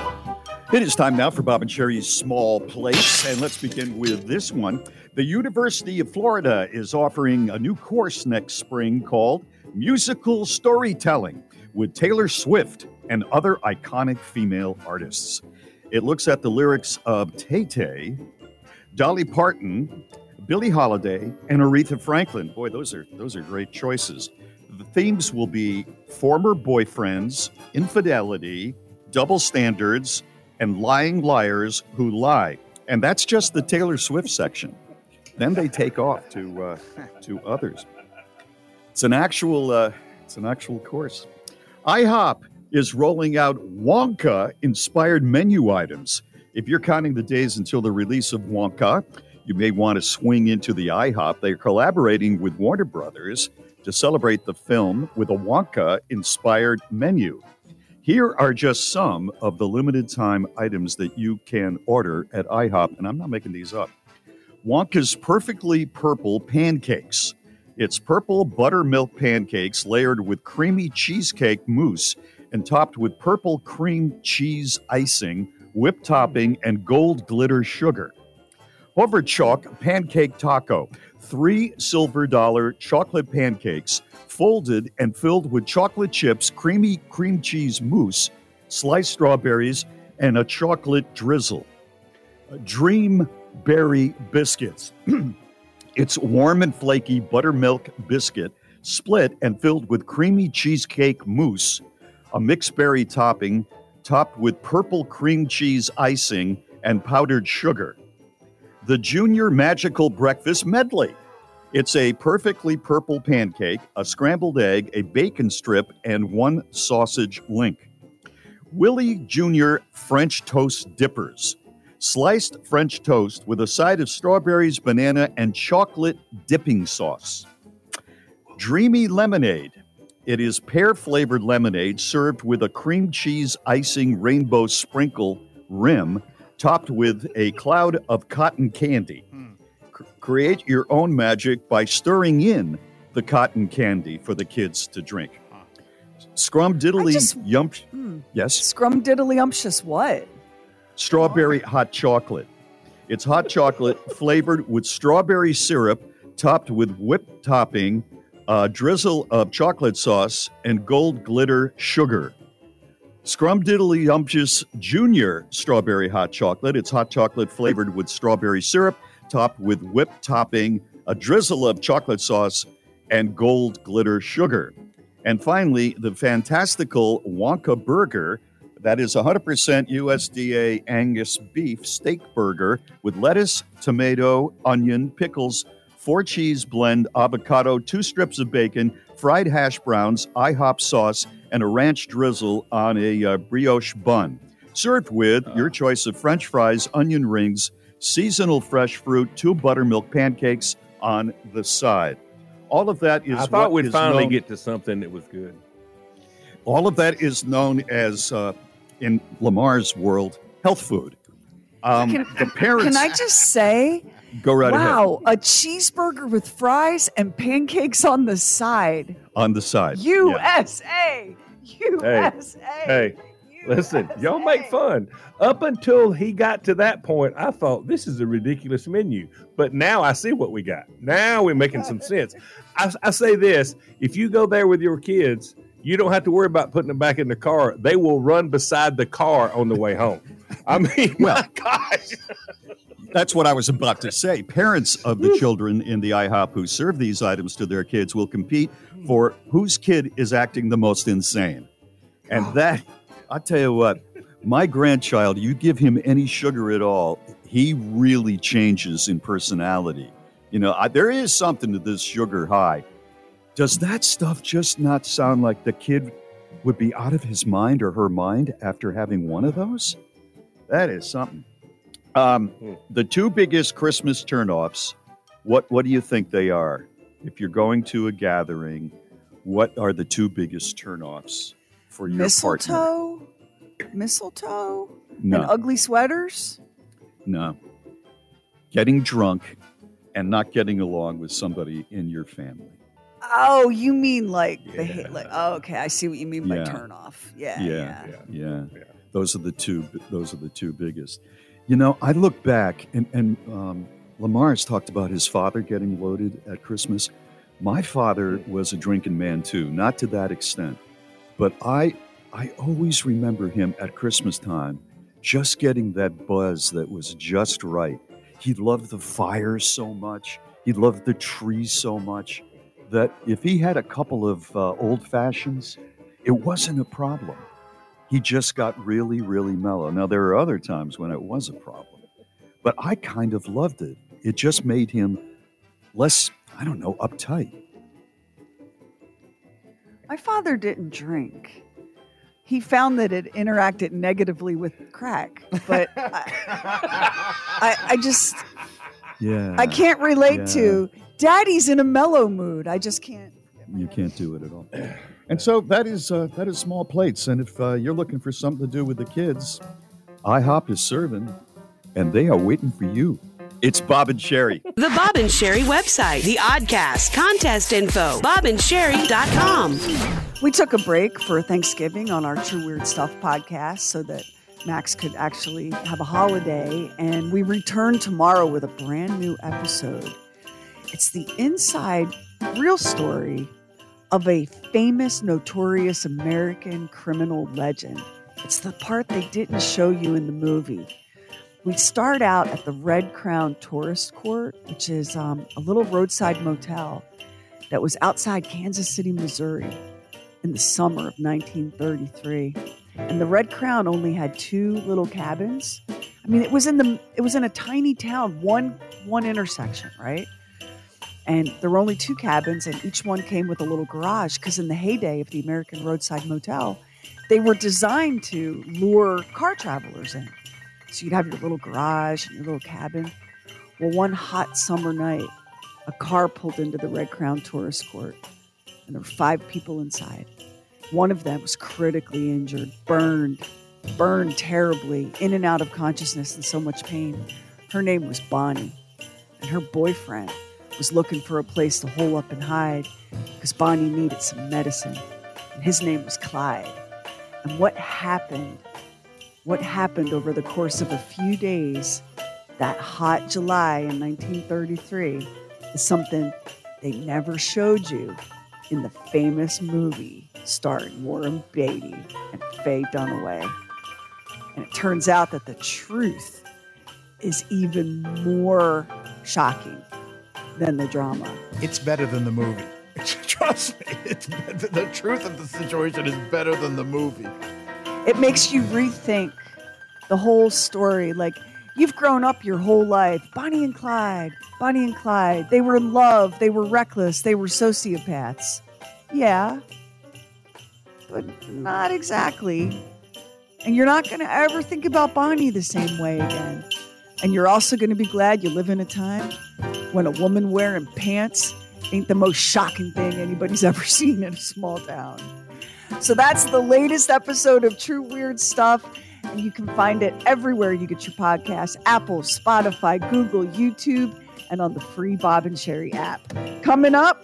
It is time now for Bob and Sherry's small Plates, and let's begin with this one. The University of Florida is offering a new course next spring called Musical Storytelling with Taylor Swift and other iconic female artists. It looks at the lyrics of Tay Tay, Dolly Parton, Billie Holiday, and Aretha Franklin. Boy, those are those are great choices. The themes will be former boyfriends, infidelity, double standards, and lying liars who lie. And that's just the Taylor Swift section. Then they take off to uh, to others. It's an actual uh, it's an actual course. IHOP is rolling out Wonka inspired menu items. If you're counting the days until the release of Wonka, you may want to swing into the IHOP. They're collaborating with Warner Brothers to celebrate the film with a Wonka inspired menu. Here are just some of the limited time items that you can order at IHOP, and I'm not making these up. Wonka's perfectly purple pancakes. It's purple buttermilk pancakes layered with creamy cheesecake mousse and topped with purple cream cheese icing, whipped topping, and gold glitter sugar. Hoverchoc Pancake Taco. Three silver dollar chocolate pancakes folded and filled with chocolate chips, creamy cream cheese mousse, sliced strawberries, and a chocolate drizzle. Dream Berry Biscuits. it's warm and flaky buttermilk biscuit, split and filled with creamy cheesecake mousse, a mixed berry topping, topped with purple cream cheese icing and powdered sugar. The Junior Magical Breakfast Medley. It's a perfectly purple pancake, a scrambled egg, a bacon strip, and one sausage link. Willy Jr. French Toast Dippers. Sliced French toast with a side of strawberries, banana, and chocolate dipping sauce. Dreamy Lemonade. It is pear flavored lemonade served with a cream cheese icing rainbow sprinkle rim topped with a cloud of cotton candy. C- create your own magic by stirring in the cotton candy for the kids to drink. Scrum diddly just- yump. Hmm. Yes. Scrum diddlyumptious what? Strawberry hot chocolate. It's hot chocolate flavored with strawberry syrup, topped with whipped topping, a drizzle of chocolate sauce, and gold glitter sugar. Scrum Diddly Umptious Junior Strawberry Hot Chocolate. It's hot chocolate flavored with strawberry syrup, topped with whipped topping, a drizzle of chocolate sauce, and gold glitter sugar. And finally, the fantastical Wonka Burger. That is 100% USDA Angus beef steak burger with lettuce, tomato, onion, pickles, four cheese blend, avocado, two strips of bacon, fried hash browns, IHOP sauce, and a ranch drizzle on a uh, brioche bun. Served with your choice of French fries, onion rings, seasonal fresh fruit, two buttermilk pancakes on the side. All of that is I thought we'd finally known- get to something that was good. all of that is known as, uh, in Lamar's world, health food. Um, Can- the parents Can I just say, go right wow, a cheeseburger with fries and pancakes on the side. on the side. Yeah. USA! USA! Hey, listen, y'all make fun. Up until he got to that point, I thought this is a ridiculous menu. But now I see what we got. Now we're making some sense. I, I say this if you go there with your kids, you don't have to worry about putting them back in the car. They will run beside the car on the way home. I mean, Well, gosh. That's what I was about to say. Parents of the children in the IHOP who serve these items to their kids will compete for whose kid is acting the most insane. And oh. that, I tell you what, my grandchild, you give him any sugar at all, he really changes in personality. You know, I, there is something to this sugar high. Does that stuff just not sound like the kid would be out of his mind or her mind after having one of those? That is something. Um, the two biggest Christmas turnoffs, what what do you think they are? If you're going to a gathering, what are the two biggest turnoffs for your partner? Mistletoe? Mistletoe? No. And ugly sweaters? No. Getting drunk and not getting along with somebody in your family. Oh, you mean like the hate? Like, oh, okay, I see what you mean by Yeah. turn off. Yeah, yeah, yeah, Those are the two. Those are the two biggest. You know, I look back and and um, Lamar's talked about his father getting loaded at Christmas. My father was a drinking man too, not to that extent, but I I always remember him at Christmas time just getting that buzz that was just right. He loved the fire so much. He loved the trees so much that if he had a couple of uh, old fashions, it wasn't a problem. He just got really, really mellow. Now, there are other times when it was a problem, but I kind of loved it. It just made him less, I don't know, uptight. My father didn't drink. He found that it interacted negatively with crack, but I, I, I just Yeah. I can't relate yeah. to. Daddy's in a mellow mood. I just can't. You can't do it at all. And so that is uh, that is small plates. And if uh, you're looking for something to do with the kids, IHOP is serving, and they are waiting for you. It's Bob and Sherry. The Bob and Sherry website, the Oddcast, contest info, bobandsherry.com. We took a break for Thanksgiving on our True Weird Stuff podcast so that Max could actually have a holiday. And we return tomorrow with a brand new episode. It's the inside real story of a famous, notorious American criminal legend. It's the part they didn't show you in the movie. We start out at the Red Crown Tourist Court, which is um, a little roadside motel that was outside Kansas City, Missouri in the summer of 1933. And the Red Crown only had two little cabins. I mean, it was in the it was in a tiny town, one one intersection, right? And there were only two cabins, and each one came with a little garage. Because in the heyday of the American roadside motel, they were designed to lure car travelers in. So you'd have your little garage and your little cabin. Well, one hot summer night, a car pulled into the Red Crown Tourist Court, and there were five people inside. One of them was critically injured, burned, burned terribly, in and out of consciousness in so much pain. Her name was Bonnie, and her boyfriend was looking for a place to hole up and hide because Bonnie needed some medicine. And his name was Clyde. And what happened? What happened over the course of a few days that hot July in 1933 is something they never showed you in the famous movie starring Warren Beatty and Faye Dunaway. And it turns out that the truth is even more shocking than the drama. It's better than the movie. Trust me, it's the truth of the situation is better than the movie. It makes you rethink the whole story. Like, you've grown up your whole life. Bonnie and Clyde, Bonnie and Clyde. They were in love. They were reckless. They were sociopaths. Yeah, but not exactly. And you're not going to ever think about Bonnie the same way again. And you're also going to be glad you live in a time when a woman wearing pants ain't the most shocking thing anybody's ever seen in a small town. So that's the latest episode of True Weird Stuff. And you can find it everywhere you get your podcasts Apple, Spotify, Google, YouTube, and on the free Bob and Sherry app. Coming up,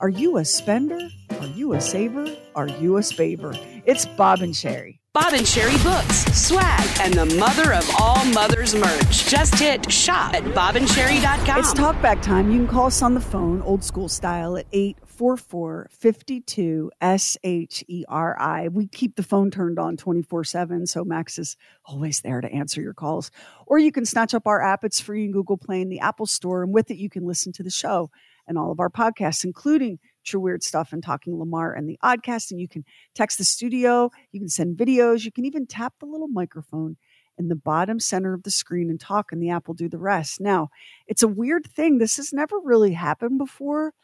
are you a spender? Are you a saver? Are you a spaver? It's Bob and Sherry. Bob and Sherry books, swag, and the mother of all mothers merch. Just hit shop at bobandsherry.com. It's talkback time. You can call us on the phone, old school style, at 844 52 S H E R I. We keep the phone turned on 24 7, so Max is always there to answer your calls. Or you can snatch up our app. It's free in Google Play and the Apple Store. And with it, you can listen to the show and all of our podcasts, including True Weird Stuff and Talking Lamar and the Oddcast. And you can text the studio, you can send videos, you can even tap the little microphone in the bottom center of the screen and talk, and the app will do the rest. Now, it's a weird thing. This has never really happened before,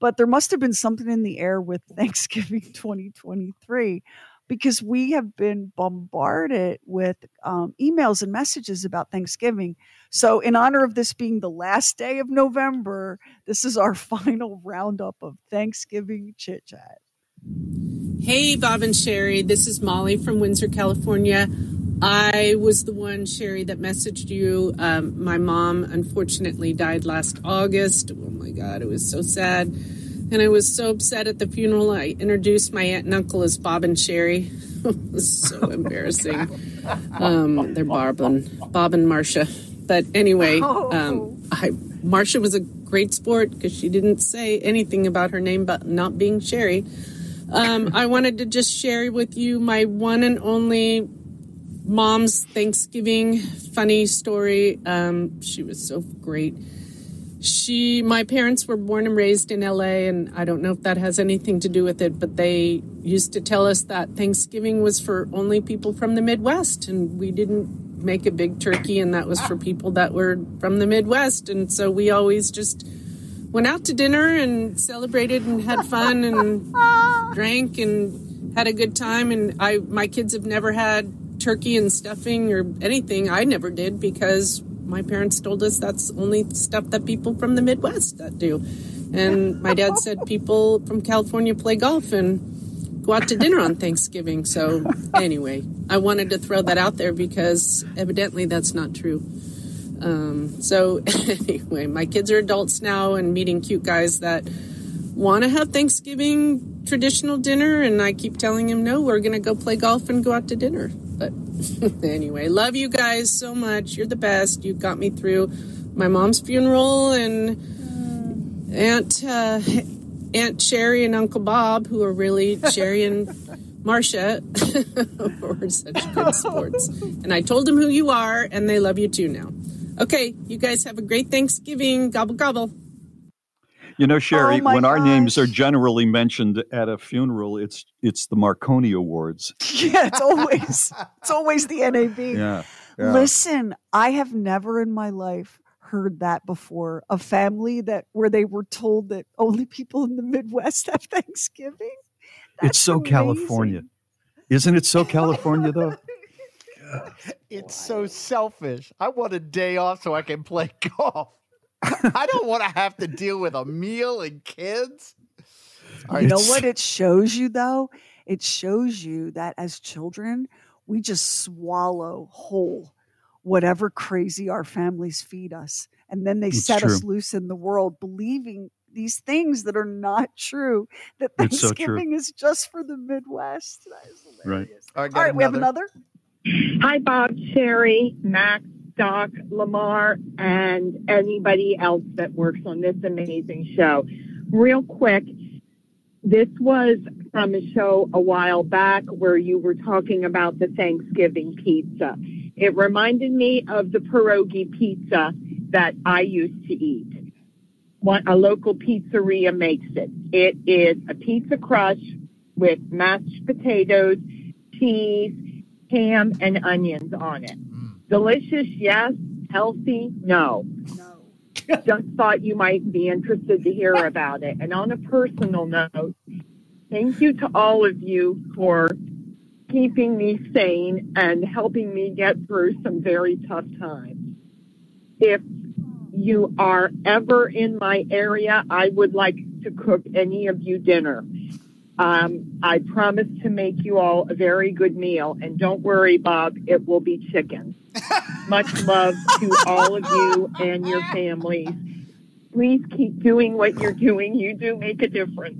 but there must have been something in the air with Thanksgiving 2023 because we have been bombarded with um, emails and messages about Thanksgiving. So, in honor of this being the last day of November, this is our final roundup of Thanksgiving chit chat. Hey, Bob and Sherry. This is Molly from Windsor, California. I was the one, Sherry, that messaged you. Um, my mom unfortunately died last August. Oh my God, it was so sad. And I was so upset at the funeral. I introduced my aunt and uncle as Bob and Sherry. it was so embarrassing. Um, they're Bob and Bob and Marcia. But anyway, um, I, Marcia was a great sport because she didn't say anything about her name, but not being Sherry. Um, I wanted to just share with you my one and only mom's Thanksgiving funny story. Um, she was so great. She, my parents were born and raised in LA, and I don't know if that has anything to do with it, but they used to tell us that Thanksgiving was for only people from the Midwest, and we didn't make a big turkey, and that was for ah. people that were from the Midwest. And so we always just went out to dinner and celebrated and had fun and drank and had a good time. And I, my kids have never had turkey and stuffing or anything. I never did because my parents told us that's only stuff that people from the Midwest that do. And my dad said people from California play golf and go out to dinner on Thanksgiving. So anyway, I wanted to throw that out there because evidently that's not true. Um, so anyway, my kids are adults now and meeting cute guys that want to have Thanksgiving traditional dinner, and I keep telling him no, we're going to go play golf and go out to dinner. But anyway, love you guys so much. You're the best. You got me through my mom's funeral and Aunt uh, Aunt Sherry and Uncle Bob, who are really Sherry and Marcia, were such good sports. And I told them who you are, and they love you too now. Okay, you guys have a great Thanksgiving. Gobble gobble. You know, Sherry, Oh my when our names are generally mentioned at a funeral, it's it's the Marconi Awards. Yeah, it's always it's always the NAB. Yeah. yeah. Listen, I have never in my life heard that before. A family that where they were told that only people in the Midwest have Thanksgiving. it's so amazing. California. Isn't it so California though? It's so selfish. I want a day off so I can play golf. I don't want to have to deal with a meal and kids. You know what it shows you though? It shows you that as children, we just swallow whole whatever crazy our families feed us. And then they It's set us loose in the world believing these things that are not true. That It's so true. Thanksgiving is just for the Midwest. That is Right. All right, we have another. Hi, Bob, Sherry, Max, Doc, Lamar, and anybody else that works on this amazing show. Real quick, this was from a show a while back where you were talking about the Thanksgiving pizza. It reminded me of the pierogi pizza that I used to eat. One, a local pizzeria makes it. It is a pizza crust with mashed potatoes, cheese, ham, and onions on it. Delicious, yes. Healthy, no. No. Just thought you might be interested to hear about it. And on a personal note, thank you to all of you for keeping me sane and helping me get through some very tough times. If you are ever in my area, I would like to cook any of you dinner. Um, I promise to make you all a very good meal. And don't worry, Bob, it will be chicken. Much love to all of you and your families. Please keep doing what you're doing. You do make a difference.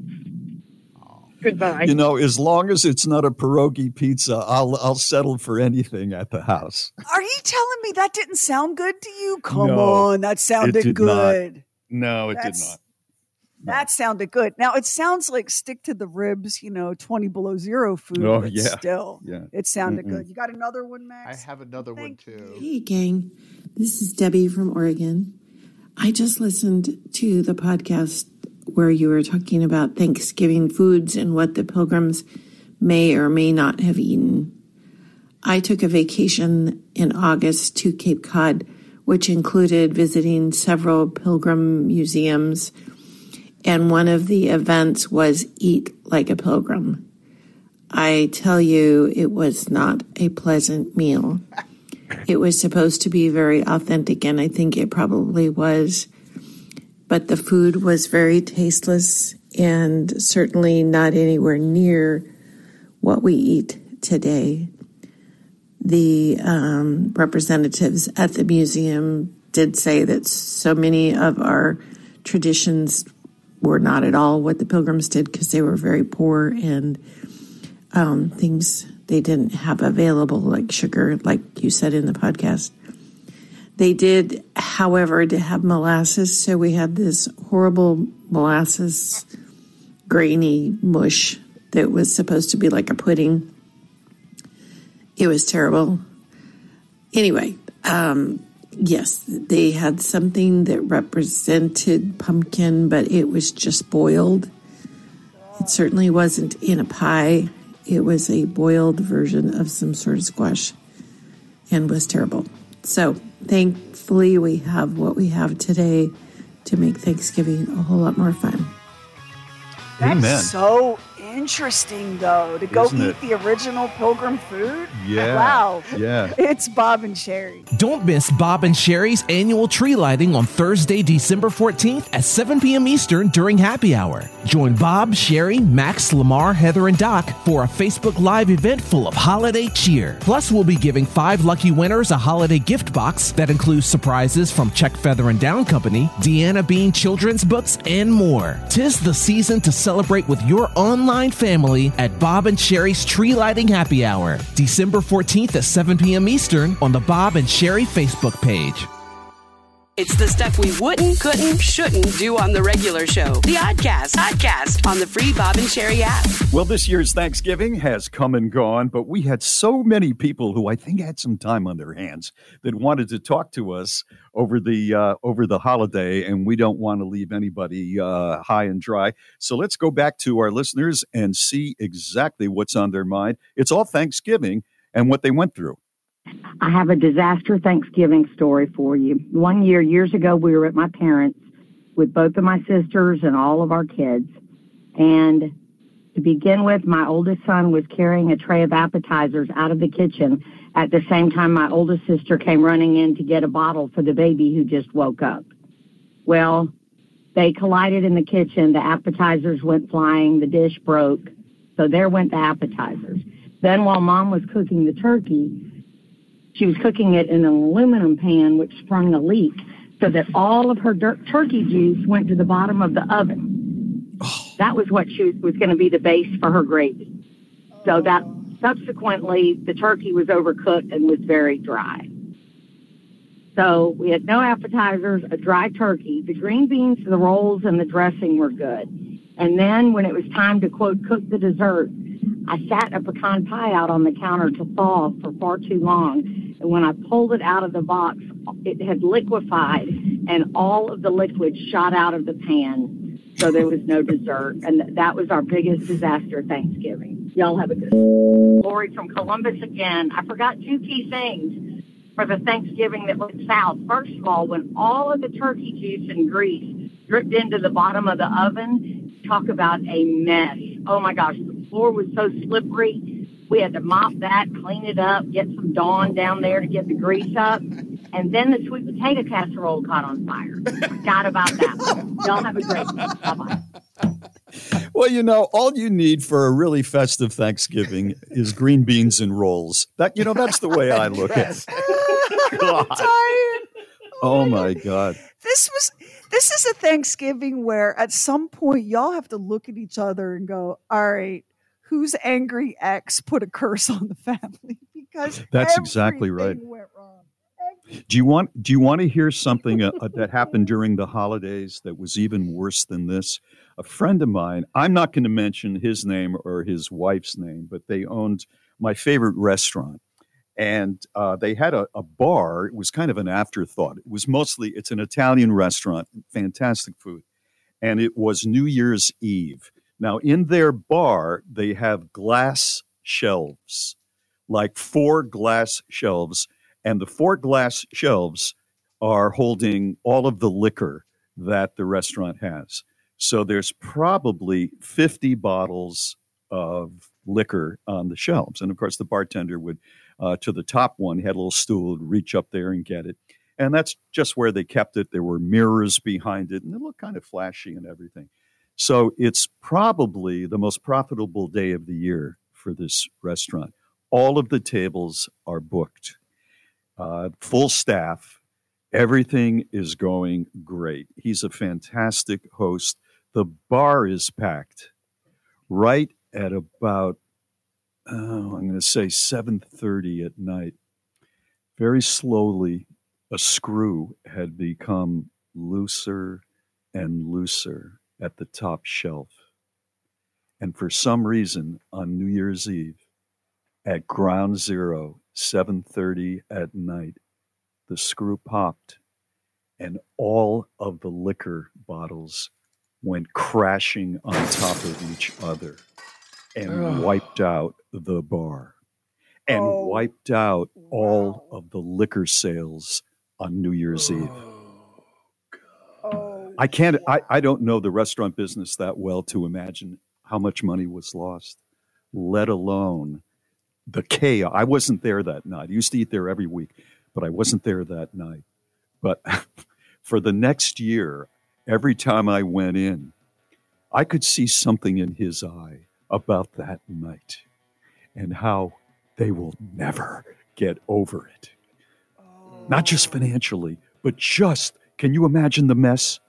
Goodbye. You know, as long as it's not a pierogi pizza, I'll I'll settle for anything at the house. Are you telling me that didn't sound good to you? Come No, on, that sounded did not. good. No, it That's- did not. That sounded good. Now it sounds like stick to the ribs, you know, twenty below zero food. Oh, but yeah. Still, Yeah. it sounded Mm-mm. good. You got another one, Max? I have another one too. Hey, gang. This is Debbie from Oregon. I just listened to the podcast where you were talking about Thanksgiving foods and what the pilgrims may or may not have eaten. I took a vacation in August to Cape Cod, which included visiting several pilgrim museums. And one of the events was Eat Like a Pilgrim. I tell you, it was not a pleasant meal. It was supposed to be very authentic, and I think it probably was. But the food was very tasteless and certainly not anywhere near what we eat today. The um, representatives at the museum did say that so many of our traditions were not at all what the pilgrims did because they were very poor and um, things they didn't have available, like sugar, like you said in the podcast. They did, however, to have molasses, so we had this horrible molasses, grainy mush that was supposed to be like a pudding. It was terrible. Anyway, um, yes, they had something that represented pumpkin, but it was just boiled. It certainly wasn't in a pie. It was a boiled version of some sort of squash and was terrible. So, thankfully, we have what we have today to make Thanksgiving a whole lot more fun. That's Amen. so interesting, though, to go Isn't eat it? the original pilgrim food. Yeah. Wow. Yeah. It's Bob and Sherry. Don't miss Bob and Sherry's annual tree lighting on Thursday, December 14th at 7 p.m. Eastern during happy hour. Join Bob, Sherry, Max, Lamar, Heather, and Doc for a Facebook Live event full of holiday cheer. Plus, we'll be giving five lucky winners a holiday gift box that includes surprises from Czech Feather and Down Company, Deanna Bean Children's Books, and more. Tis the season to celebrate with your online family at Bob and Sherry's Tree Lighting Happy Hour, December 14th at 7 p.m. Eastern on the Bob and Sherry Facebook page. It's the stuff we wouldn't, couldn't, shouldn't do on the regular show. The Oddcast, Podcast on the free Bob and Sherry app. Well, this year's Thanksgiving has come and gone, but we had so many people who I think had some time on their hands that wanted to talk to us over the uh, over the holiday, and we don't want to leave anybody uh, high and dry. So let's go back to our listeners and see exactly what's on their mind. It's all Thanksgiving and what they went through. I have a disaster Thanksgiving story for you. One year, years ago, we were at my parents' with both of my sisters and all of our kids. And to begin with, my oldest son was carrying a tray of appetizers out of the kitchen. At the same time, my oldest sister came running in to get a bottle for the baby who just woke up. Well, they collided in the kitchen. The appetizers went flying. The dish broke. So there went the appetizers. Then while mom was cooking the turkey, she was cooking it in an aluminum pan, which sprung a leak, so that all of her dirt turkey juice went to the bottom of the oven. Oh. That was what she was, was going to be the base for her gravy. So that subsequently, the turkey was overcooked and was very dry. So we had no appetizers, a dry turkey. The green beans, the rolls, and the dressing were good. And then when it was time to quote cook the dessert, I sat a pecan pie out on the counter to thaw for far too long. And when I pulled it out of the box, it had liquefied and all of the liquid shot out of the pan. So there was no dessert. And that was our biggest disaster Thanksgiving. Y'all have a good Lori from Columbus again. I forgot two key things for the Thanksgiving that went south. First of all, when all of the turkey juice and grease dripped into the bottom of the oven, talk about a mess. Oh my gosh, floor was so slippery. We had to mop that, clean it up, get some Dawn down there to get the grease up. And then the sweet potato casserole caught on fire. Forgot about that. Y'all have a great one. Bye bye. Well, you know, all you need for a really festive Thanksgiving is green beans and rolls. That you know, that's the way I look at it. God. tired. Oh, oh my God. This was This is a Thanksgiving where at some point y'all have to look at each other and go, all right, whose angry ex put a curse on the family? Because That's exactly right. went wrong. Do you want Do you want to hear something uh, uh, that happened during the holidays that was even worse than this? A friend of mine, I'm not going to mention his name or his wife's name, but they owned my favorite restaurant, and uh, they had a, a bar. It was kind of an afterthought. It was mostly it's an Italian restaurant, fantastic food, and it was New Year's Eve. Now in their bar, they have glass shelves, like four glass shelves and the four glass shelves are holding all of the liquor that the restaurant has. So there's probably 50 bottles of liquor on the shelves. And of course, the bartender would, uh, to the top one, had a little stool, reach up there and get it. And that's just where they kept it. There were mirrors behind it, and it looked kind of flashy and everything. So it's probably the most profitable day of the year for this restaurant. All of the tables are booked uh, full staff. Everything is going great. He's a fantastic host. The bar is packed right at about oh, I'm going to say 7:30 at night. Very slowly, a screw had become looser and looser at the top shelf. And for some reason, on New Year's Eve, at ground zero, 7:30 at night, the screw popped and all of the liquor bottles went crashing on top of each other and Ugh. wiped out the bar and Oh, wiped out all of the liquor sales on New Year's Eve. I can't I, I don't know the restaurant business that well to imagine how much money was lost, let alone the chaos. I wasn't there that night. I used to eat there every week, but I wasn't there that night. But for the next year, every time I went in, I could see something in his eye about that night and how they will never get over it. Not just financially, but just can you imagine the mess?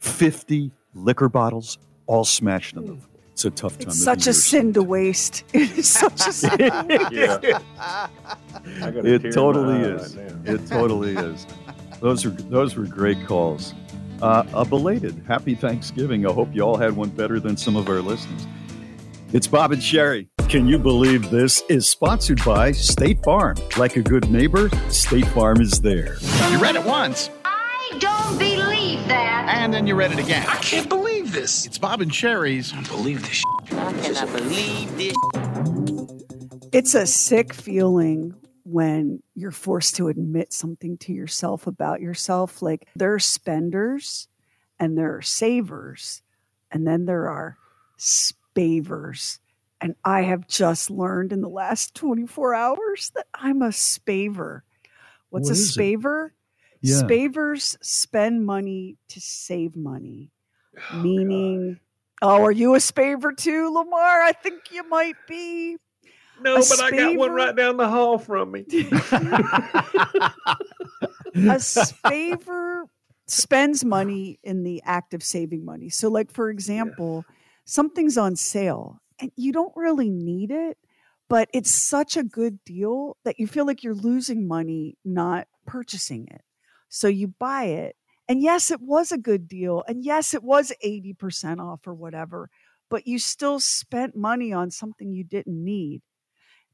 50 liquor bottles all smashed on the floor. It's a tough time. It's such a sin to waste. It is such a sin. Yeah. I got a tear It totally is. right. It totally is. Those are those were great calls. Uh, a belated happy Thanksgiving. I hope you all had one better than some of our listeners. It's Bob and Sherry. Can you believe this is sponsored by State Farm? Like a good neighbor, State Farm is there. You read it once, I don't believe that. and then you read it again. I can't believe this. It's Bob and Sherry's. I believe this. I cannot believe this. It's a sick feeling when you're forced to admit something to yourself about yourself. Like there are spenders and there are savers, and then there are spavers. And I have just learned in the last 24 hours that I'm a spaver. What's What a spaver? it? Spaver? Yeah. Spavers spend money to save money. Oh, Meaning, oh, are you a spaver too, Lamar? I think you might be. No, A but I got one right down the hall from me. a spaver spends money in the act of saving money. So, like for example, something's on sale and you don't really need it, but it's such a good deal that you feel like you're losing money not purchasing it. So you buy it. And yes, it was a good deal. And yes, it was 80% off or whatever, but you still spent money on something you didn't need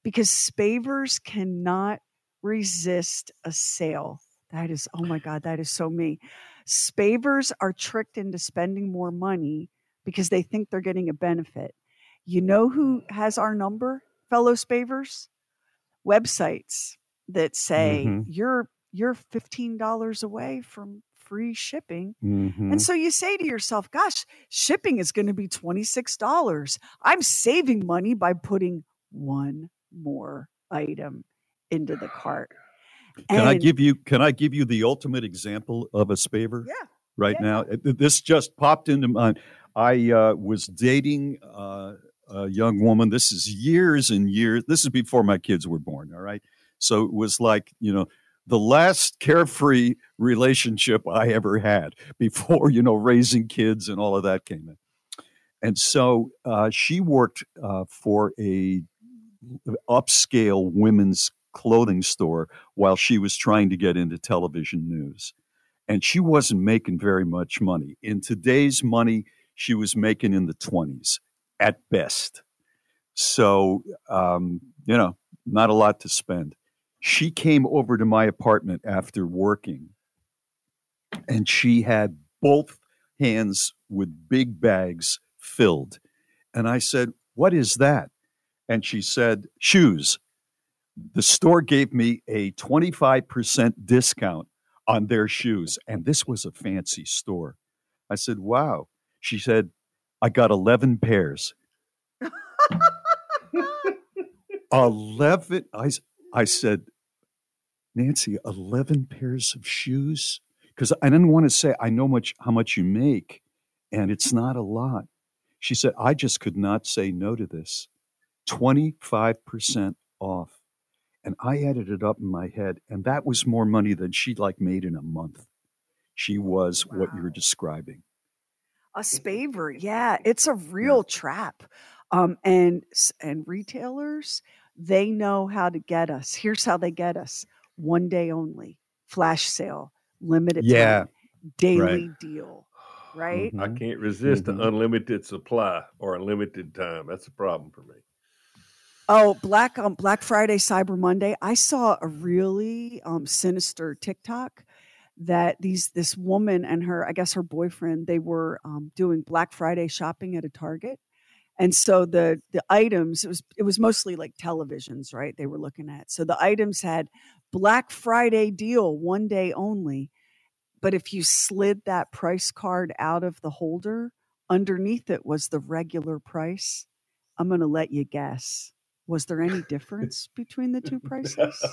because spavers cannot resist a sale. That is, oh my God, that is so me. Spavers are tricked into spending more money because they think they're getting a benefit. You know who has our number, fellow spavers? Websites that say Mhm. you're you're $15 away from free shipping. Mhm. And so you say to yourself, gosh, shipping is going to be $26. I'm saving money by putting one more item into the cart. Can I give you can I give you the ultimate example of a spaver? Yeah. Right now, this just popped into mind. I uh, was dating uh, a young woman. This is years and years. This is before my kids were born. All right, so it was like you know the last carefree relationship I ever had before, you know, raising kids and all of that came in. And so uh, she worked uh, for a upscale women's clothing store while she was trying to get into television news. And she wasn't making very much money. In today's money, she was making in the 20s at best. So, um, you know, not a lot to spend. She came over to my apartment after working and she had both hands with big bags filled. And I said, What is that? And she said, Shoes. The store gave me a 25% discount on their shoes. And this was a fancy store. I said, Wow. She said, I got 11 pairs. 11 I, I said nancy 11 pairs of shoes? Because i didn't want to say i know much how much you make and it's not a lot. She said i just could not say no to this. 25% off. And i added it up in my head and that was more money than she like made in a month. She was what you're describing. A spaver, yeah, it's a real trap. Um, and and retailers, they know how to get us. Here's how they get us: one day only, flash sale, limited Yeah, time, daily right. deal, right? I can't resist Mm-hmm. an unlimited supply or unlimited time. That's a problem for me. Oh, Black um, Black Friday, Cyber Monday. I saw a really um, sinister TikTok that these this woman and her, I guess her boyfriend, they were um, doing Black Friday shopping at a Target, and so the the items it was it was mostly like televisions, right? They were looking at. So the items had Black Friday deal, one day only. But if you slid that price card out of the holder, underneath it was the regular price. I'm going to let you guess. Was there any difference between the two prices?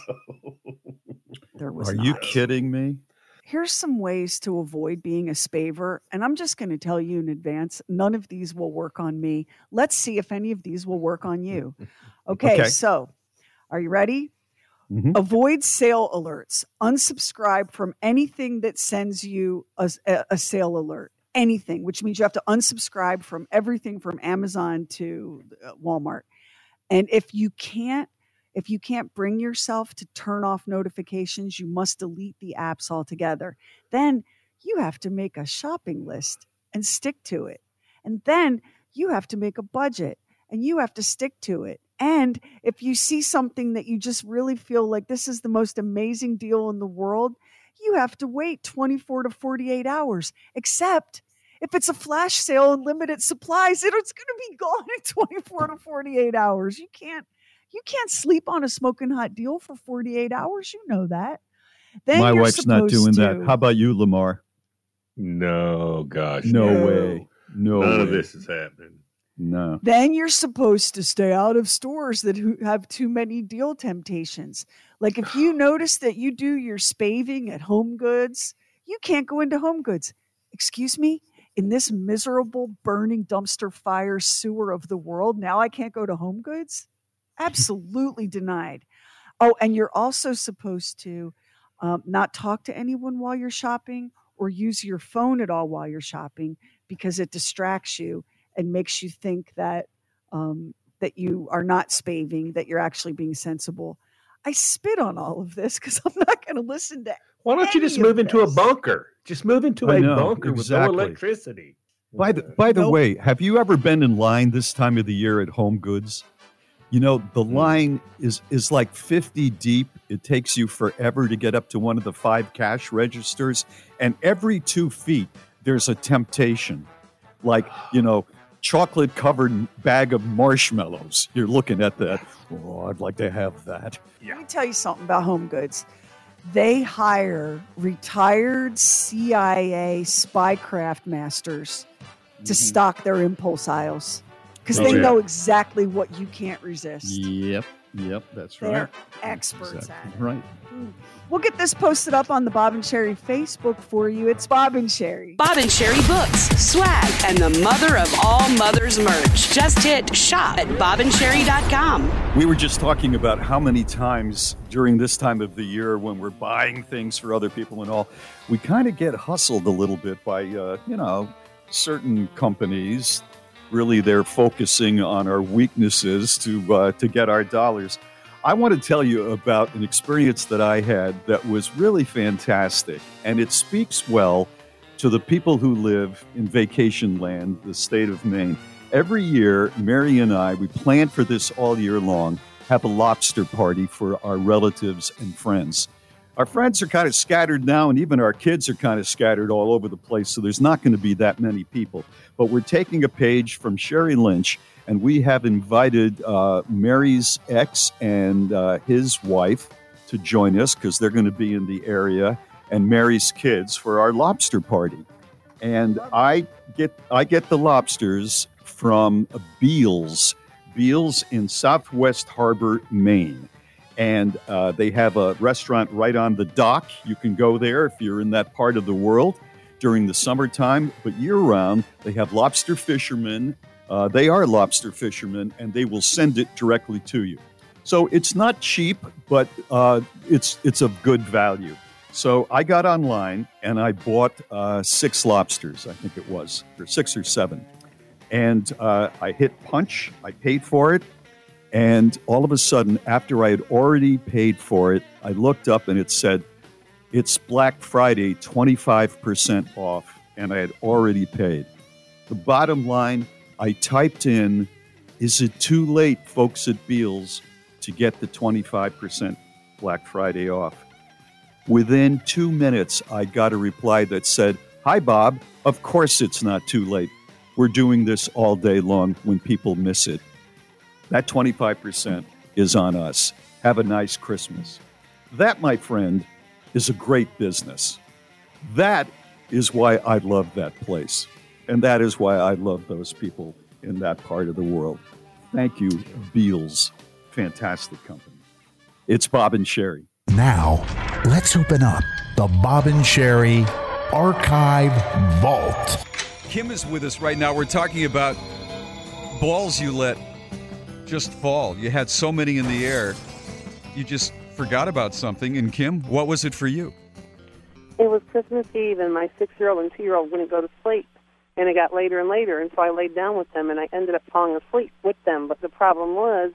There was are not. you kidding me Here's some ways to avoid being a spaver. And I'm just going to tell you in advance none of these will work on me. Let's see if any of these will work on you. Okay, Okay. so are you ready? Mhm. Avoid sale alerts. Unsubscribe from anything that sends you a, a- a sale alert. Anything, which means you have to unsubscribe from everything from Amazon to uh, Walmart. And if you can't, if you can't bring yourself to turn off notifications, you must delete the apps altogether. Then you have to make a shopping list and stick to it. And then you have to make a budget and you have to stick to it. And if you see something that you just really feel like this is the most amazing deal in the world, you have to wait 24 to 48 hours, except if it's a flash sale and limited supplies, it's going to be gone in 24 to 48 hours. You can't you can't sleep on a smoking hot deal for 48 hours. You know that. Then my wife's not doing supposed that how about you lamar No, gosh. no, way no None of this is happening. No then you're supposed to stay out of stores that have too many deal temptations. Like if you notice that you do your spaving at Home Goods, you can't go into Home Goods. Excuse me? In this miserable burning dumpster fire sewer of the world, now I can't go to Home Goods? Absolutely denied. Oh, and you're also supposed to um, not talk to anyone while you're shopping or use your phone at all while you're shopping because it distracts you and makes you think that um, that you are not spaving, that you're actually being sensible. I spit on all of this because I'm not going to listen to. Why don't you just move into a bunker? Just move into I a know, bunker with no electricity. By the by the way, have you ever been in line this time of the year at Home Goods? You know, the Hmm. line is is like 50 deep. It takes you forever to get up to one of the five cash registers, and every 2 feet there's a temptation. Like, you know, chocolate covered bag of marshmallows. You're looking at that. Oh, I'd like to have that. Let me tell you something about Home Goods. They hire retired CIA spycraft masters to mm-hmm. stock their impulse aisles because Oh, they yeah. know exactly what you can't resist. Yep. Yep, that's They're right. experts Exactly at it. Right. Hmm. We'll get this posted up on the Bob and Sherry Facebook for you. It's Bob and Sherry. Bob and Sherry books, swag, and the mother of all mothers merch. Just hit shop at bobandsherry.com. We were just talking about how many times during this time of the year when we're buying things for other people and all, we kind of get hustled a little bit by, uh, you know, certain companies. Really, they're focusing on our weaknesses to uh, to get our dollars. I want to tell you about an experience that I had that was really fantastic, and it speaks well to the people who live in vacation land, the state of Maine. Every year, Mary and I, we plan for this all year long, have a lobster party for our relatives and friends. Our friends are kind of scattered now, and even our kids are kind of scattered all over the place, so there's not going to be that many people. But we're taking a page from Sherry Lynch, and we have invited uh, Mary's ex and uh, his wife to join us because they're going to be in the area, and Mary's kids for our lobster party. And I get I get the lobsters from Beals, Beals in Southwest Harbor, Maine and uh, they have a restaurant right on the dock. You can go there if you're in that part of the world during the summertime, but year round, they have lobster fishermen. Uh, they are lobster fishermen, and they will send it directly to you. So it's not cheap, but uh, it's it's of good value. So I got online and I bought uh, six lobsters. I think it was, or six or seven, and uh, I hit punch. I paid for it. And all of a sudden, after I had already paid for it, I looked up and it said, It's Black Friday, 25% off. And I had already paid. The bottom line, I typed in, Is it too late, folks at Beals, to get the 25% Black Friday off? Within two minutes, I got a reply that said, Hi, Bob. Of course it's not too late. We're doing this all day long when people miss it. That 25% is on us. Have a nice Christmas. That, my friend, is a great business. That is why I love that place. And that is why I love those people in that part of the world. Thank you, Beals. Fantastic company. It's Bob and Sherry. Now, let's open up the Bob and Sherry Archive Vault. Kim is with us right now. We're talking about balls you let just fall. You had so many in the air, you just forgot about something. And Kim, what was it for you? It was Christmas Eve, and my six year old and two year old wouldn't go to sleep. And it got later and later, and so I laid down with them, and I ended up falling asleep with them. But the problem was,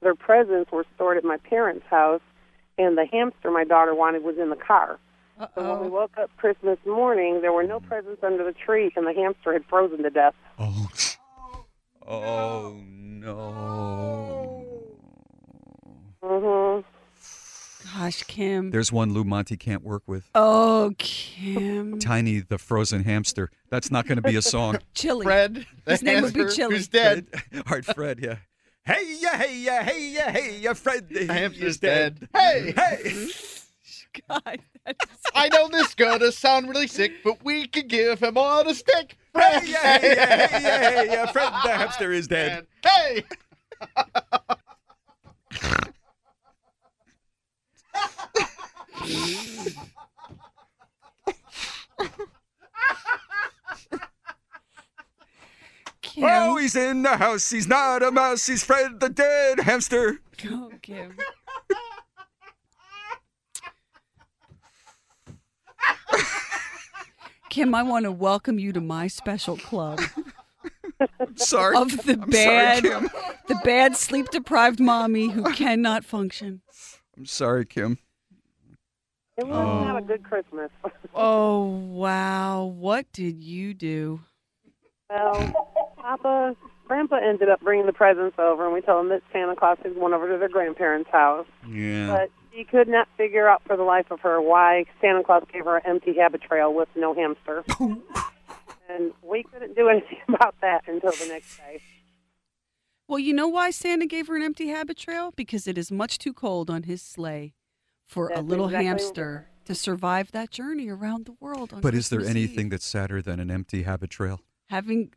their presents were stored at my parents' house, and the hamster my daughter wanted was in the car. So when we woke up Christmas morning, there were no presents under the tree, and the hamster had frozen to death. Oh, oh no. Mm-hmm. Gosh, Kim. There's one Lou Monte can't work with. Oh, Kim. Tiny the frozen hamster. That's not going to be a song. Chili. Fred, the His name would be hamster Chili. who's dead. All right, Fred, yeah. Hey ya, hey ya, hey ya, hey ya, Fred. The hamster's dead. Hey, mm-hmm. hey. God. I know this gonna sound really sick, but we could give him on a stick. Hey ya, hey ya, hey ya, hey ya, Fred the hamster is dead. Hey. Kim. Oh, he's in the house. He's not a mouse. He's Fred the dead hamster. Oh, Kim. Kim, I want to welcome you to my special club Sorry. of the I'm sorry, bad, Kim. the bad sleep deprived mommy who cannot function. I'm sorry, Kim. It wasn't oh. have a good Christmas. Oh wow, what did you do? Well, Papa, Grandpa ended up bringing the presents over, and we told him that Santa Claus had gone over to their grandparents' house. Yeah. But she could not figure out for the life of her why Santa Claus gave her an empty Habitrail with no hamster. and we couldn't do anything about that until the next day. Well, you know why Santa gave her an empty Habitrail? Because it is much too cold on his sleigh for a little exactly hamster to survive that journey around the world. On But is there anything Eve. that's sadder than an empty Habitrail? having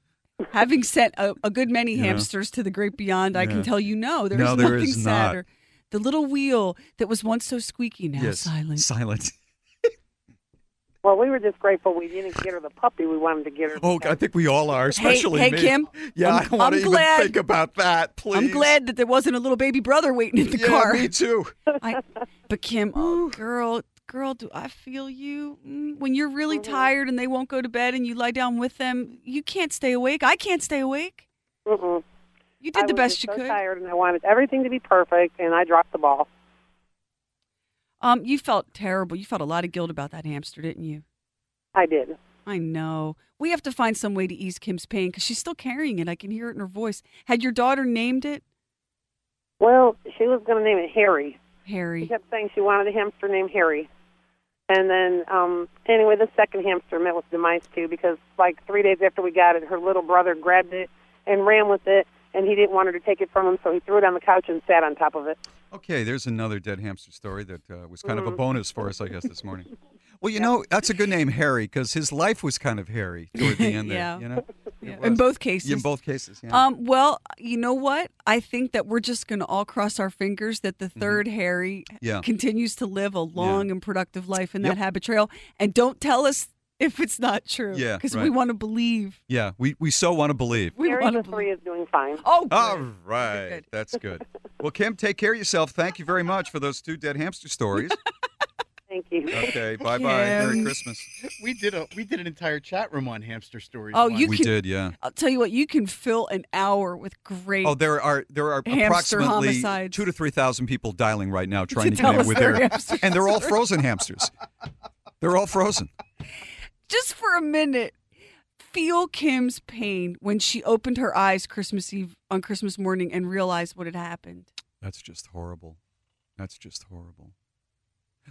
having sent a, a good many Yeah. hamsters to the great beyond? I can tell you no. There's No, there nothing is not. sadder The little wheel that was once so squeaky now yes. silent. Silent. Well, we were just grateful we didn't get her the puppy we wanted to get her. Oh, I think we all are, especially hey, me. Kim. Yeah, I'm- I don't want to I'm even glad- think about that. Please. I'm glad that there wasn't a little baby brother waiting in the Yeah, car. me too. I, but Kim, oh girl, girl, do I feel you? Mm, When you're really Mm-hmm. tired and they won't go to bed and you lie down with them, you can't stay awake. I can't stay awake. Mm-mm. You did I the best just you so could. tired, and I wanted everything to be perfect, and I dropped the ball. Um, you felt terrible. You felt a lot of guilt about that hamster, didn't you? I did. I know. We have to find some way to ease Kim's pain because she's still carrying it. I can hear it in her voice. Had your daughter named it? Well, she was going to name it Harry. Harry. She kept saying she wanted a hamster named Harry. And then, um, anyway, the second hamster met with demise too because, like, three days after we got it, her little brother grabbed it and ran with it, and he didn't want her to take it from him, so he threw it on the couch and sat on top of it. Okay, there's another dead hamster story that uh, was kind of a Mhm. bonus for us, I guess, this morning. Well, you know, that's a good name, Harry, because his life was kind of hairy toward the end Yeah. there. You know, Yeah, in both cases. In both cases, yeah. Um, well, you know what? I think that we're just going to all cross our fingers that the 3rd Harry Mm-hmm. Yeah. continues to live a long and productive life in Yep. that Habitrail. And don't tell us if it's not true. Yeah, Because we want to believe. yeah, we, we so want to believe. We Harry want to the three is doing fine. Oh, All right, that's good. Well, Kim, take care of yourself. Thank you very much for those two dead hamster stories. Thank you. Okay, bye bye. Merry Christmas. We did a we did an entire chat room on hamster stories. Oh, once. you We can, did, yeah. I'll tell you what, you can fill an hour with great. Oh, there are there are Hamster approximately homicides. two to three thousand people dialing right now trying to, tell get in with their their, and they're all frozen hamsters. They're all frozen. Just for a minute, feel Kim's pain when she opened her eyes Christmas Eve on Christmas morning and realized what had happened. That's just horrible. That's just horrible.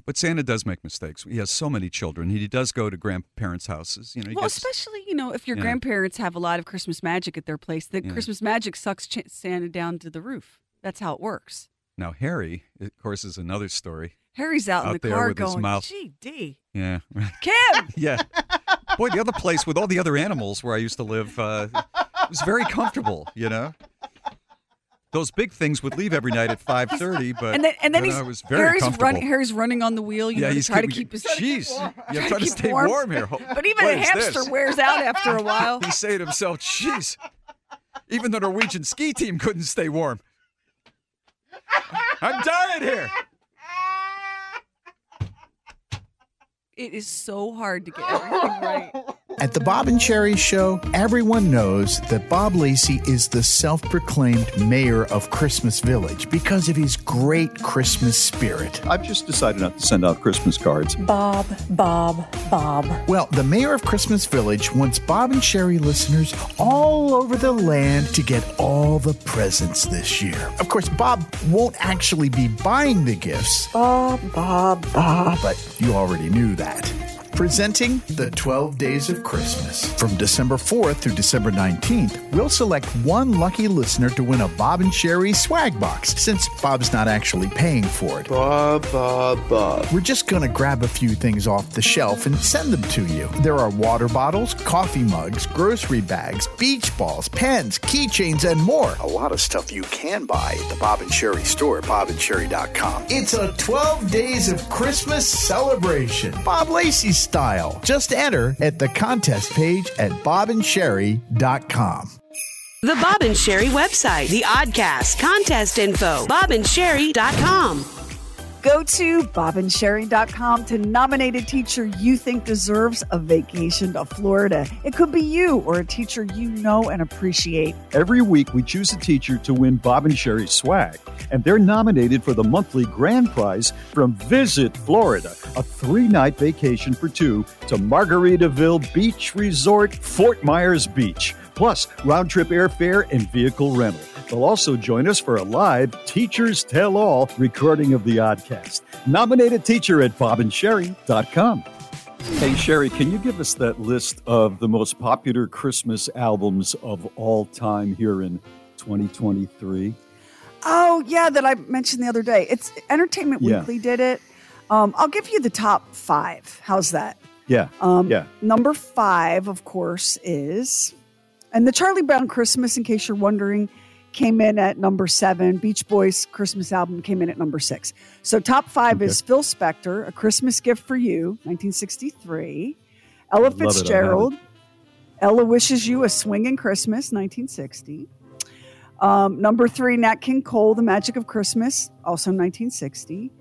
But Santa does make mistakes. He has so many children. He does go to grandparents' houses. You know, Well, gets, especially you know if your Yeah. grandparents have a lot of Christmas magic at their place, the Yeah. Christmas magic sucks Ch- Santa down to the roof. That's how it works. now Harry, of course, is another story. Harry's out, in the car with his going, mouth. "GD, Yeah, Kim." yeah. Boy, the other place with all the other animals where I used to live uh, was very comfortable. You know, those big things would leave every night at five thirty, but and then and then you he's was very Harry's comfortable. running. Harry's running on the wheel. You yeah, know, to he's try to keep his. Jeez, yeah, trying to stay warm. warm, here. But even What a hamster this? wears out after a while. He's saying to himself, "Jeez, even the Norwegian ski team couldn't stay warm. I'm dying here." It is so hard to get everything right. At the Bob and Sherry Show, everyone knows that Bob Lacey is the self proclaimed mayor of Christmas Village because of his great Christmas spirit. I've just decided not to send out Christmas cards. Bob, Bob, Bob. Well, the mayor of Christmas Village wants Bob and Sherry listeners all over the land to get all the presents this year. Of course, Bob won't actually be buying the gifts, Bob, Bob, Bob. but you already knew that. Presenting the 12 Days of Christmas. From December 4th through December 19th, we'll select one lucky listener to win a Bob and Sherry swag box since Bob's not actually paying for it. Bob, Bob, Bob. We're just going to grab a few things off the shelf and send them to you. There are water bottles, coffee mugs, grocery bags, beach balls, pens, keychains, and more. A lot of stuff you can buy at the Bob and Sherry store at bobandsherry.com. It's a 12 days of Christmas celebration, Bob Lacey style. Just enter at the contest page at bobandsherry.com. The Bob and Sherry website, the Oddcast, contest info, bobandsherry.com. Go to bobandsherry.com to nominate a teacher you think deserves a vacation to Florida. It could be you or a teacher you know and appreciate. Every week, we choose a teacher to win Bob and Sherry swag, and they're nominated for the monthly grand prize from Visit Florida, a three night vacation for two to Margaritaville Beach Resort, Fort Myers Beach, plus round trip airfare and vehicle rental. They'll also join us for a live Teachers Tell All recording of the Oddcast. Nominate a teacher at bobandsherry.com. Hey, Sherry, can you give us that list of the most popular Christmas albums of all time here in 2023? Oh, yeah, that I mentioned the other day. It's Entertainment Yeah. Weekly did it. Um, I'll give you the top five. How's that? Yeah. Um, yeah. Number five, of course, is, and the Charlie Brown Christmas, in case you're wondering, came in at number seven. Beach Boys Christmas album came in at number six. So top five is Phil Spector, A Christmas Gift for You, 1963. Ella Love it, I Fitzgerald, Ella Wishes You a Swinging Christmas, 1960. Um, number three, Nat King Cole, The Magic of Christmas, also 1960.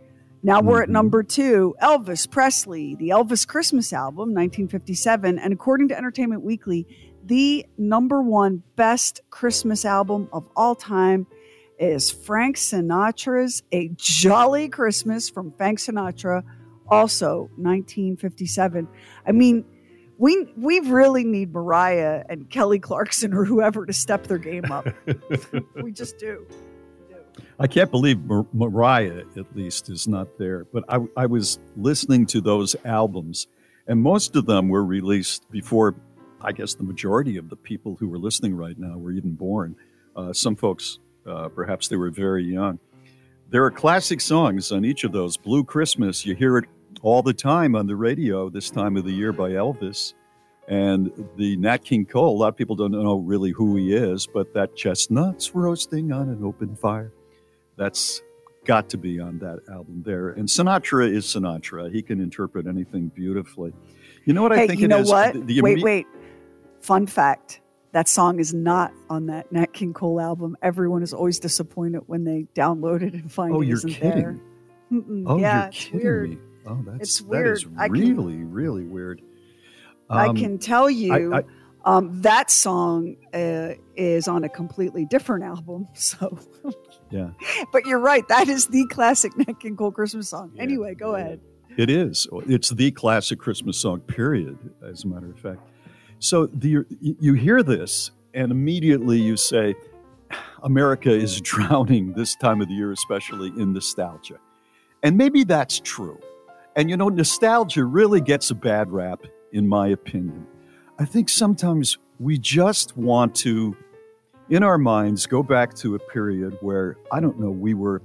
Now we're at number two, Elvis Presley, the Elvis Christmas album, 1957. And according to Entertainment Weekly, the number one best Christmas album of all time is Frank Sinatra's A Jolly Christmas from Frank Sinatra, also 1957. I mean, we we really need Mariah and Kelly Clarkson or whoever to step their game up. we just do. I can't believe Mar- Mariah, at least, is not there. But I, I was listening to those albums, and most of them were released before, I guess, the majority of the people who were listening right now were even born. Uh, some folks, uh, perhaps they were very young. There are classic songs on each of those. Blue Christmas, you hear it all the time on the radio this time of the year by Elvis. And the Nat King Cole, a lot of people don't know really who he is, but that chestnuts roasting on an open fire, that's got to be on that album there. And Sinatra is Sinatra. He can interpret anything beautifully. You know what I think you it know is? what? The- the wait, imme- wait. Fun fact: that song is not on that Nat King Cole album. Everyone is always disappointed when they download it and find Oh, it you're isn't kidding. there. Mm-mm. Oh, yeah, you're kidding weird. me. Oh, that's It's weird. is I can- really, really weird. I Um, can tell you I- I- um, that song uh, is on a completely different album. So, yeah. but you're right. That is the classic Nat King Cole Christmas song. anyway, go ahead. It is. It's the classic Christmas song, period, as a matter of fact. So the, you hear this, and immediately you say, America is drowning this time of the year, especially in nostalgia. And maybe that's true. And you know, nostalgia really gets a bad rap, in my opinion. I think sometimes we just want to, in our minds, go back to a period where, I don't know, we were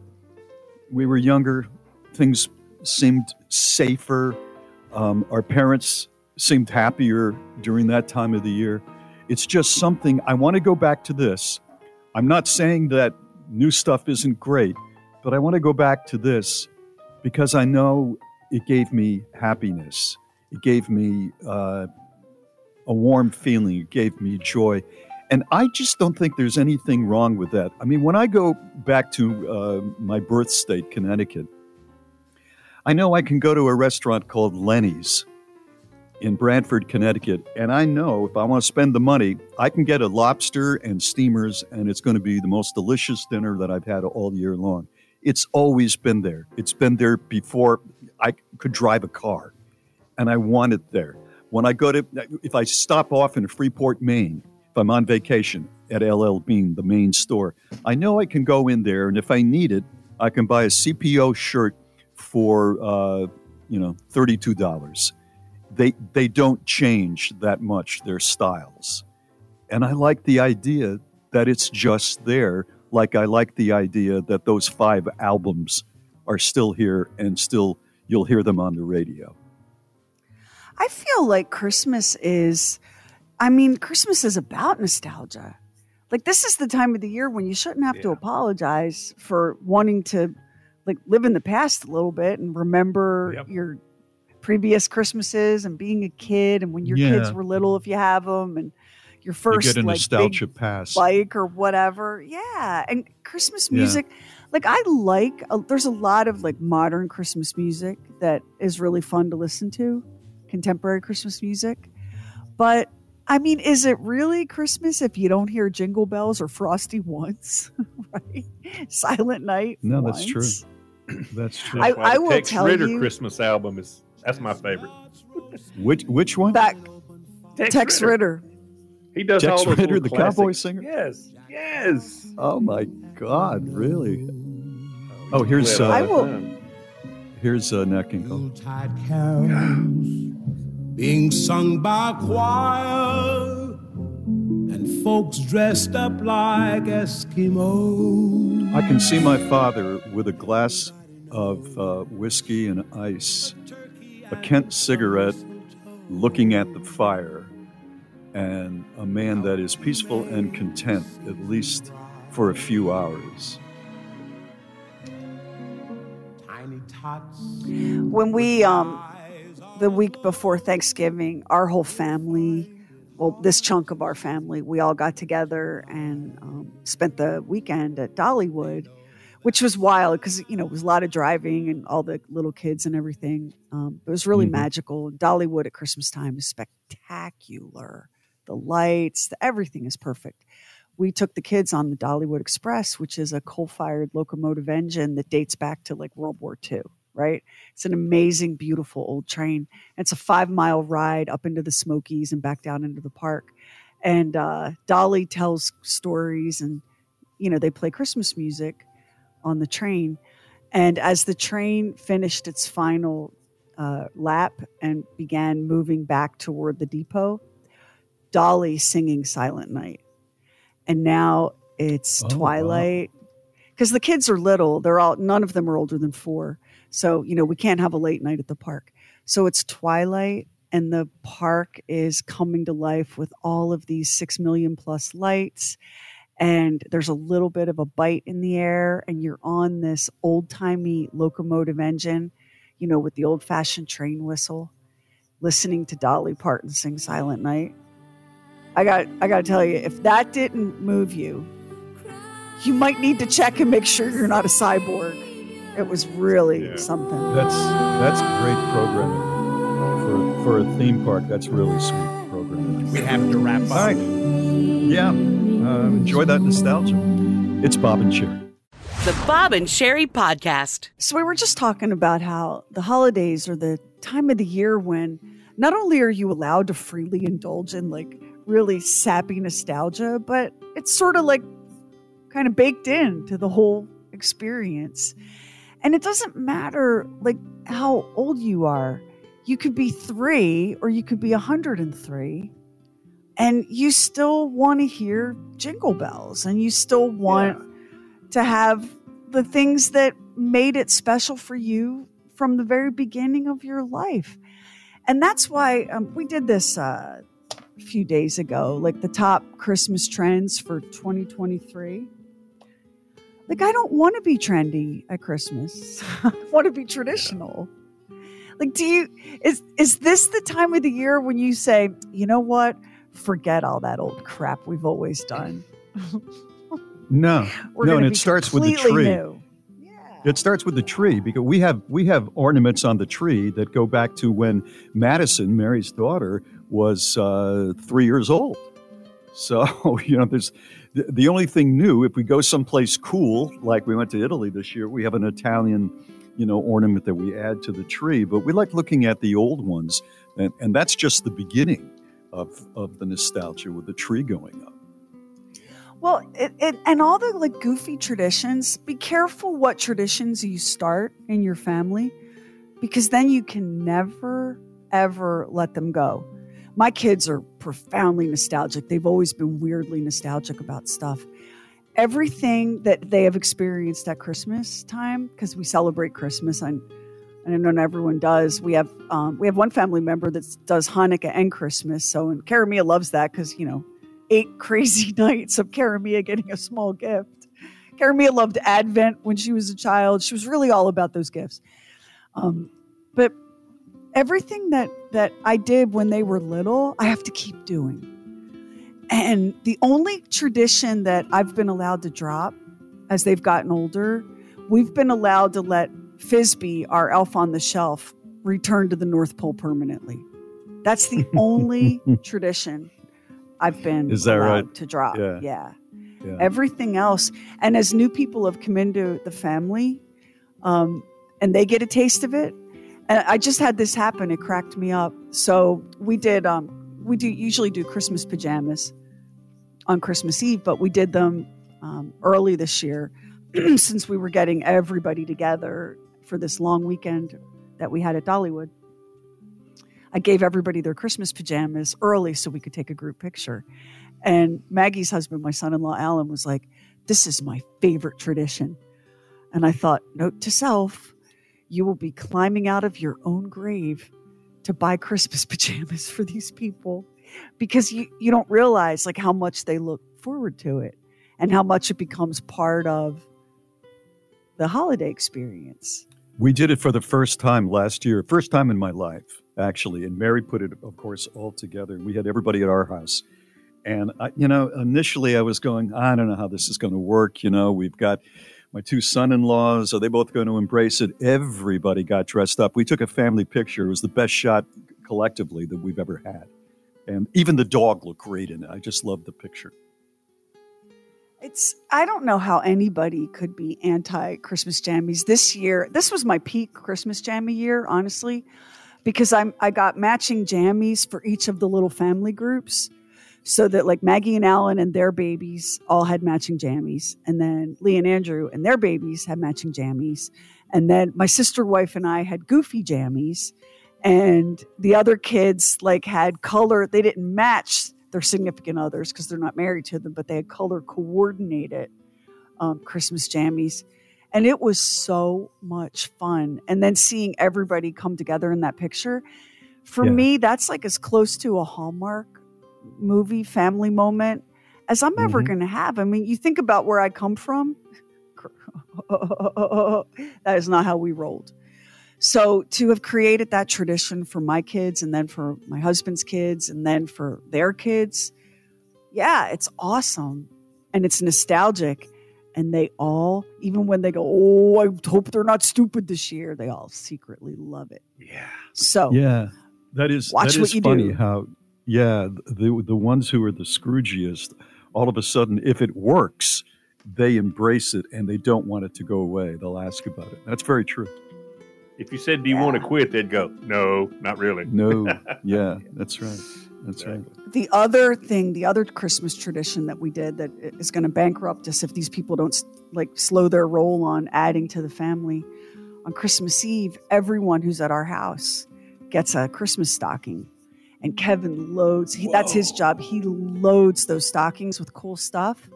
we were younger, things seemed safer. Um, our parents seemed happier during that time of the year. It's just something I want to go back to this. I'm not saying that new stuff isn't great, but I want to go back to this because I know it gave me happiness. It gave me uh, a warm feeling. It gave me joy. And I just don't think there's anything wrong with that. I mean, when I go back to uh, my birth state, Connecticut, I know I can go to a restaurant called Lenny's in Branford, Connecticut, and I know if I want to spend the money, I can get a lobster and steamers, and it's going to be the most delicious dinner that I've had all year long. It's always been there. It's been there before I could drive a car, and I want it there. When I go to, if I stop off in Freeport, Maine, if I'm on vacation at LL Bean, the main store, I know I can go in there, and if I need it, I can buy a CPO shirt for uh, you know thirty-two dollars. They they don't change that much their styles, and I like the idea that it's just there. Like I like the idea that those five albums are still here and still you'll hear them on the radio. I feel like Christmas is, I mean, Christmas is about nostalgia. Like, this is the time of the year when you shouldn't have to apologize for wanting to, like, live in the past a little bit and remember your previous Christmases and being a kid and when your kids were little, if you have them, and your You first get a like, nostalgia big pass. bike or whatever. Yeah, and Christmas Yeah. music. Like I like. Uh, there's a lot of like modern Christmas music that is really fun to listen to, contemporary Christmas music. But I mean, is it really Christmas if you don't hear Jingle Bells or Frosty once? right? Silent Night. No, that's true. That's true. I- That's why I will Tex tell Ritter you- Christmas album is that's my favorite. Which which one? Back. Tex Tex, Ritter. Ritter. He does Tex all those Ritter, the classic- cowboy singer? Yes, yes. Oh my God! Really? Oh, here's uh, I will. here's uh, Nat King Cole. being sung by a choir and folks dressed up like Eskimos. I can see my father with a glass of uh, whiskey and ice, a Kent cigarette, looking at the fire, and a man that is peaceful and content, at least for a few hours. When we um the week before Thanksgiving, our whole family, well, this chunk of our family, we all got together and um, spent the weekend at Dollywood, which was wild because you know it was a lot of driving and all the little kids and everything. Um, it was really Mhm. magical. Dollywood at Christmas time is spectacular. The lights, the, everything is perfect. We took the kids on the Dollywood Express, which is a coal-fired locomotive engine that dates back to like World War II. Right? It's an amazing, beautiful old train. It's a five mile ride up into the Smokies and back down into the park. And uh, Dolly tells stories, and you know they play Christmas music on the train. And as the train finished its final uh, lap and began moving back toward the depot, Dolly singing Silent Night. And now it's Oh, twilight because the kids are little. They're all, none of them are older than four. So, you know, we can't have a late night at the park. So it's twilight and the park is coming to life with all of these six million plus lights. And there's a little bit of a bite in the air, and you're on this old timey locomotive engine, you know, with the old fashioned train whistle, listening to Dolly Parton sing Silent Night. I got I got to tell you, if that didn't move you, you might need to check and make sure you're not a cyborg. It was really something. That's that's great programming for for a theme park. That's really sweet programming. We have to wrap up. All right. Yeah. Uh, enjoy that nostalgia. It's Bob and Sherry. The Bob and Sherry Podcast. So we were just talking about how the holidays are the time of the year when not only are you allowed to freely indulge in like really sappy nostalgia, but it's sort of like kind of baked into the whole experience. And it doesn't matter like how old you are. You could be 3 or you could be 103 and you still want to hear jingle bells and you still want to have the things that made it special for you from the very beginning of your life. And that's why um, we did this uh, a few days ago, like the top Christmas trends for 2023. Like, I don't want to be trendy at Christmas. I want to be traditional. Like, do you, is, is this the time of the year when you say, you know what? Forget all that old crap we've always done. No, We're no, and it starts with the tree. new. It starts with the tree because we have we have ornaments on the tree that go back to when Madison, Mary's daughter, was uh, three years old. So you know, there's the, the only thing new. If we go someplace cool, like we went to Italy this year, we have an Italian, you know, ornament that we add to the tree. But we like looking at the old ones, and, and that's just the beginning of of the nostalgia with the tree going up. Well, it, it, and all the like goofy traditions, be careful what traditions you start in your family because then you can never, ever let them go. My kids are profoundly nostalgic. They've always been weirdly nostalgic about stuff. Everything that they have experienced at Christmas time, because we celebrate Christmas, and I know not everyone does. We have um, we have one family member that does Hanukkah and Christmas. So, and Karamia loves that because you know eight crazy nights of Karamia getting a small gift. Karamia loved Advent when she was a child. She was really all about those gifts. Um, but everything that that I did when they were little, I have to keep doing. And the only tradition that I've been allowed to drop as they've gotten older, we've been allowed to let Fizby, our elf on the shelf, return to the North Pole permanently. That's the only tradition I've been Is that allowed right? to drop. Yeah. yeah. Yeah. Everything else. And as new people have come into the family, um, and they get a taste of it. And I just had this happen. It cracked me up. So we did. Um, we do usually do Christmas pajamas on Christmas Eve, but we did them um, early this year since we were getting everybody together for this long weekend that we had at Dollywood. I gave everybody their Christmas pajamas early so we could take a group picture. And Maggie's husband, my son in law, Alan, was like, This is my favorite tradition. And I thought, note to self, you will be climbing out of your own grave to buy Christmas pajamas for these people because you, you don't realize like how much they look forward to it. and how much it becomes part of the holiday experience. We did it for the first time last year, first time in my life, actually. And Mary put it, of course, all together. We had everybody at our house. And, I, you know, initially I was going, I don't know how this is going to work. You know, we've got my two son in laws. Are they both going to embrace it? Everybody got dressed up. We took a family picture. It was the best shot collectively that we've ever had. And even the dog looked great in it. I just loved the picture. It's I don't know how anybody could be anti Christmas jammies this year. This was my peak Christmas jammy year, honestly, because I'm I got matching jammies for each of the little family groups. So that like Maggie and Alan and their babies all had matching jammies. And then Lee and Andrew and their babies had matching jammies. And then my sister wife and I had goofy jammies. And the other kids like had color, they didn't match their significant others because they're not married to them, but they had color coordinated um, Christmas jammies. And it was so much fun. And then seeing everybody come together in that picture, for Yeah. me, that's like as close to a Hallmark movie family moment as I'm ever Mhm. going to have. I mean, you think about where I come from. that is not how we rolled. So to have created that tradition for my kids and then for my husband's kids and then for their kids, yeah, it's awesome. And it's nostalgic. And they all, even when they go, Oh, I hope they're not stupid this year, they all secretly love it. Yeah. So Yeah, that is Watch that what is you funny do. how yeah the the ones who are the Scroogiest, all of a sudden, if it works, they embrace it and they don't want it to go away. They'll ask about it. That's very true. If you said, "Do you want to quit?" they'd go, "No, not really." No, yeah, that's right. That's right. the other thing, the other Christmas tradition that we did that is going to bankrupt us if these people don't like slow their roll on adding to the family. On Christmas Eve, everyone who's at our house gets a Christmas stocking. And Kevin loads, he, that's his job. He loads those stockings with cool stuff.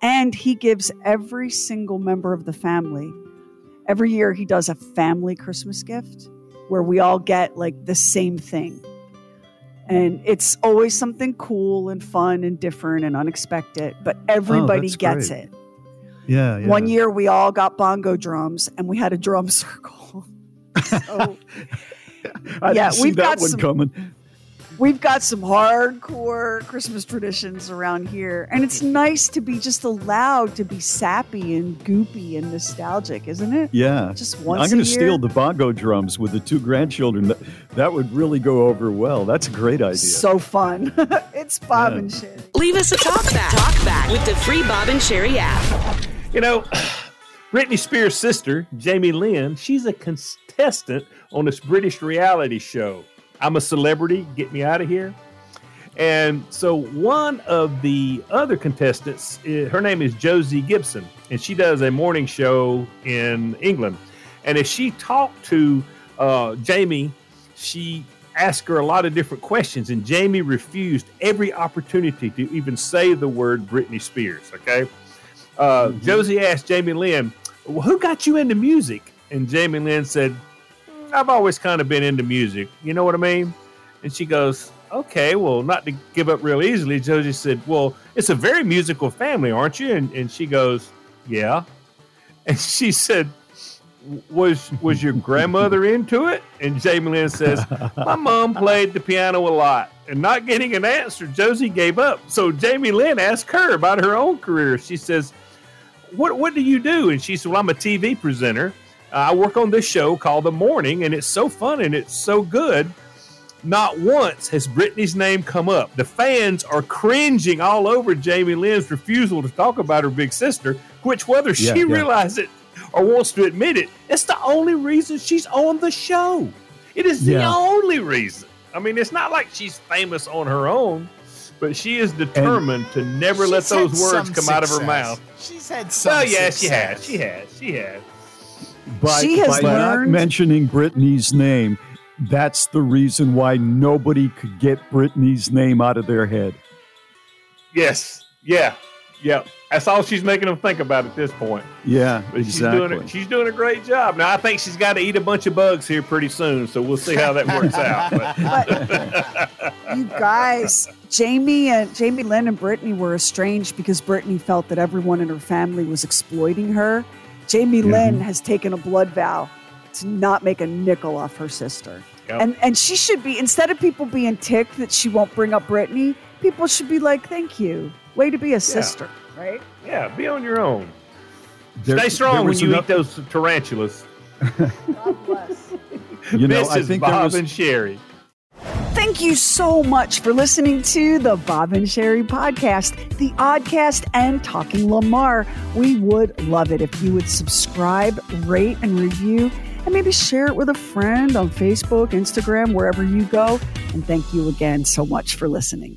And he gives every single member of the family, every year, he does a family Christmas gift where we all get like the same thing. And it's always something cool and fun and different and unexpected, but everybody that's gets great. it. Yeah, yeah. One year we all got bongo drums and we had a drum circle. So, I yeah, we've that got one some- coming. We've got some hardcore Christmas traditions around here. And it's nice to be just allowed to be sappy and goopy and nostalgic, isn't it? Yeah, Just once I'm going to steal the bongo drums with the two grandchildren. That, that would really go over well. That's a great idea. So fun. it's Bob Yeah. and Sherry. Leave us a talk back. Talk back with the free Bob and Sherry app. You know, Britney Spears' sister, Jamie Lynn, she's a contestant on this British reality show. I'm a celebrity, get me out of here. And so one of the other contestants, eh, her name is Josie Gibson, and she does a morning show in England. And as she talked to uh, Jamie, she asked her a lot of different questions, and Jamie refused every opportunity to even say the word Britney Spears. Okay. Uh, Josie asked Jamie Lynn, well, Who got you into music? And Jamie Lynn said, "Mm, I've always kind of been into music. You know what I mean? And she goes, Okay, well, not to give up real easily. Josie said, Well, it's a very musical family, aren't you? And, and she goes, Yeah. And she said, was was your grandmother into it? And Jamie Lynn says, My mom played the piano a lot. And not getting an answer, Josie gave up. So Jamie Lynn asked her about her own career. She says, What what do you do? And she said, Well, I'm a TV presenter. I work on this show called The Morning, and it's so fun and it's so good. Not once has Britney's name come up. The fans are cringing all over Jamie Lynn's refusal to talk about her big sister, which, whether she Yeah, yeah. realizes it or wants to admit it, it's the only reason she's on the show. It is the Yeah. only reason. I mean, it's not like she's famous on her own, but she is determined to never let those words come out of her mouth. She's had oh, some. Well, yeah, she has. She has. She has. By, She has by not mentioning Britney's name, that's the reason why nobody could get Britney's name out of their head. Yes. Yeah. Yeah. That's all she's making them think about at this point. Yeah, But exactly. she's doing it. She's doing a great job. Now I think she's got to eat a bunch of bugs here pretty soon, so we'll see how that works out. But you guys, Jamie and Jamie Lynn and Britney were estranged because Britney felt that everyone in her family was exploiting her. Jamie Lynn has taken a blood vow to not make a nickel off her sister. Yep. And and she should be instead of people being ticked that she won't bring up Britney, people should be like, "Thank you, way to be a sister." Right? yeah, be on your own. There- Stay strong when you enough- eat those tarantulas. You know, this I is think there Bob was- and Sherry. Thank you so much for listening to the Bob and Sherry podcast, the Oddcast, and Talking Lamar. We would love it if you would subscribe, rate, and review, and maybe share it with a friend on Facebook, Instagram, wherever you go. And thank you again so much for listening.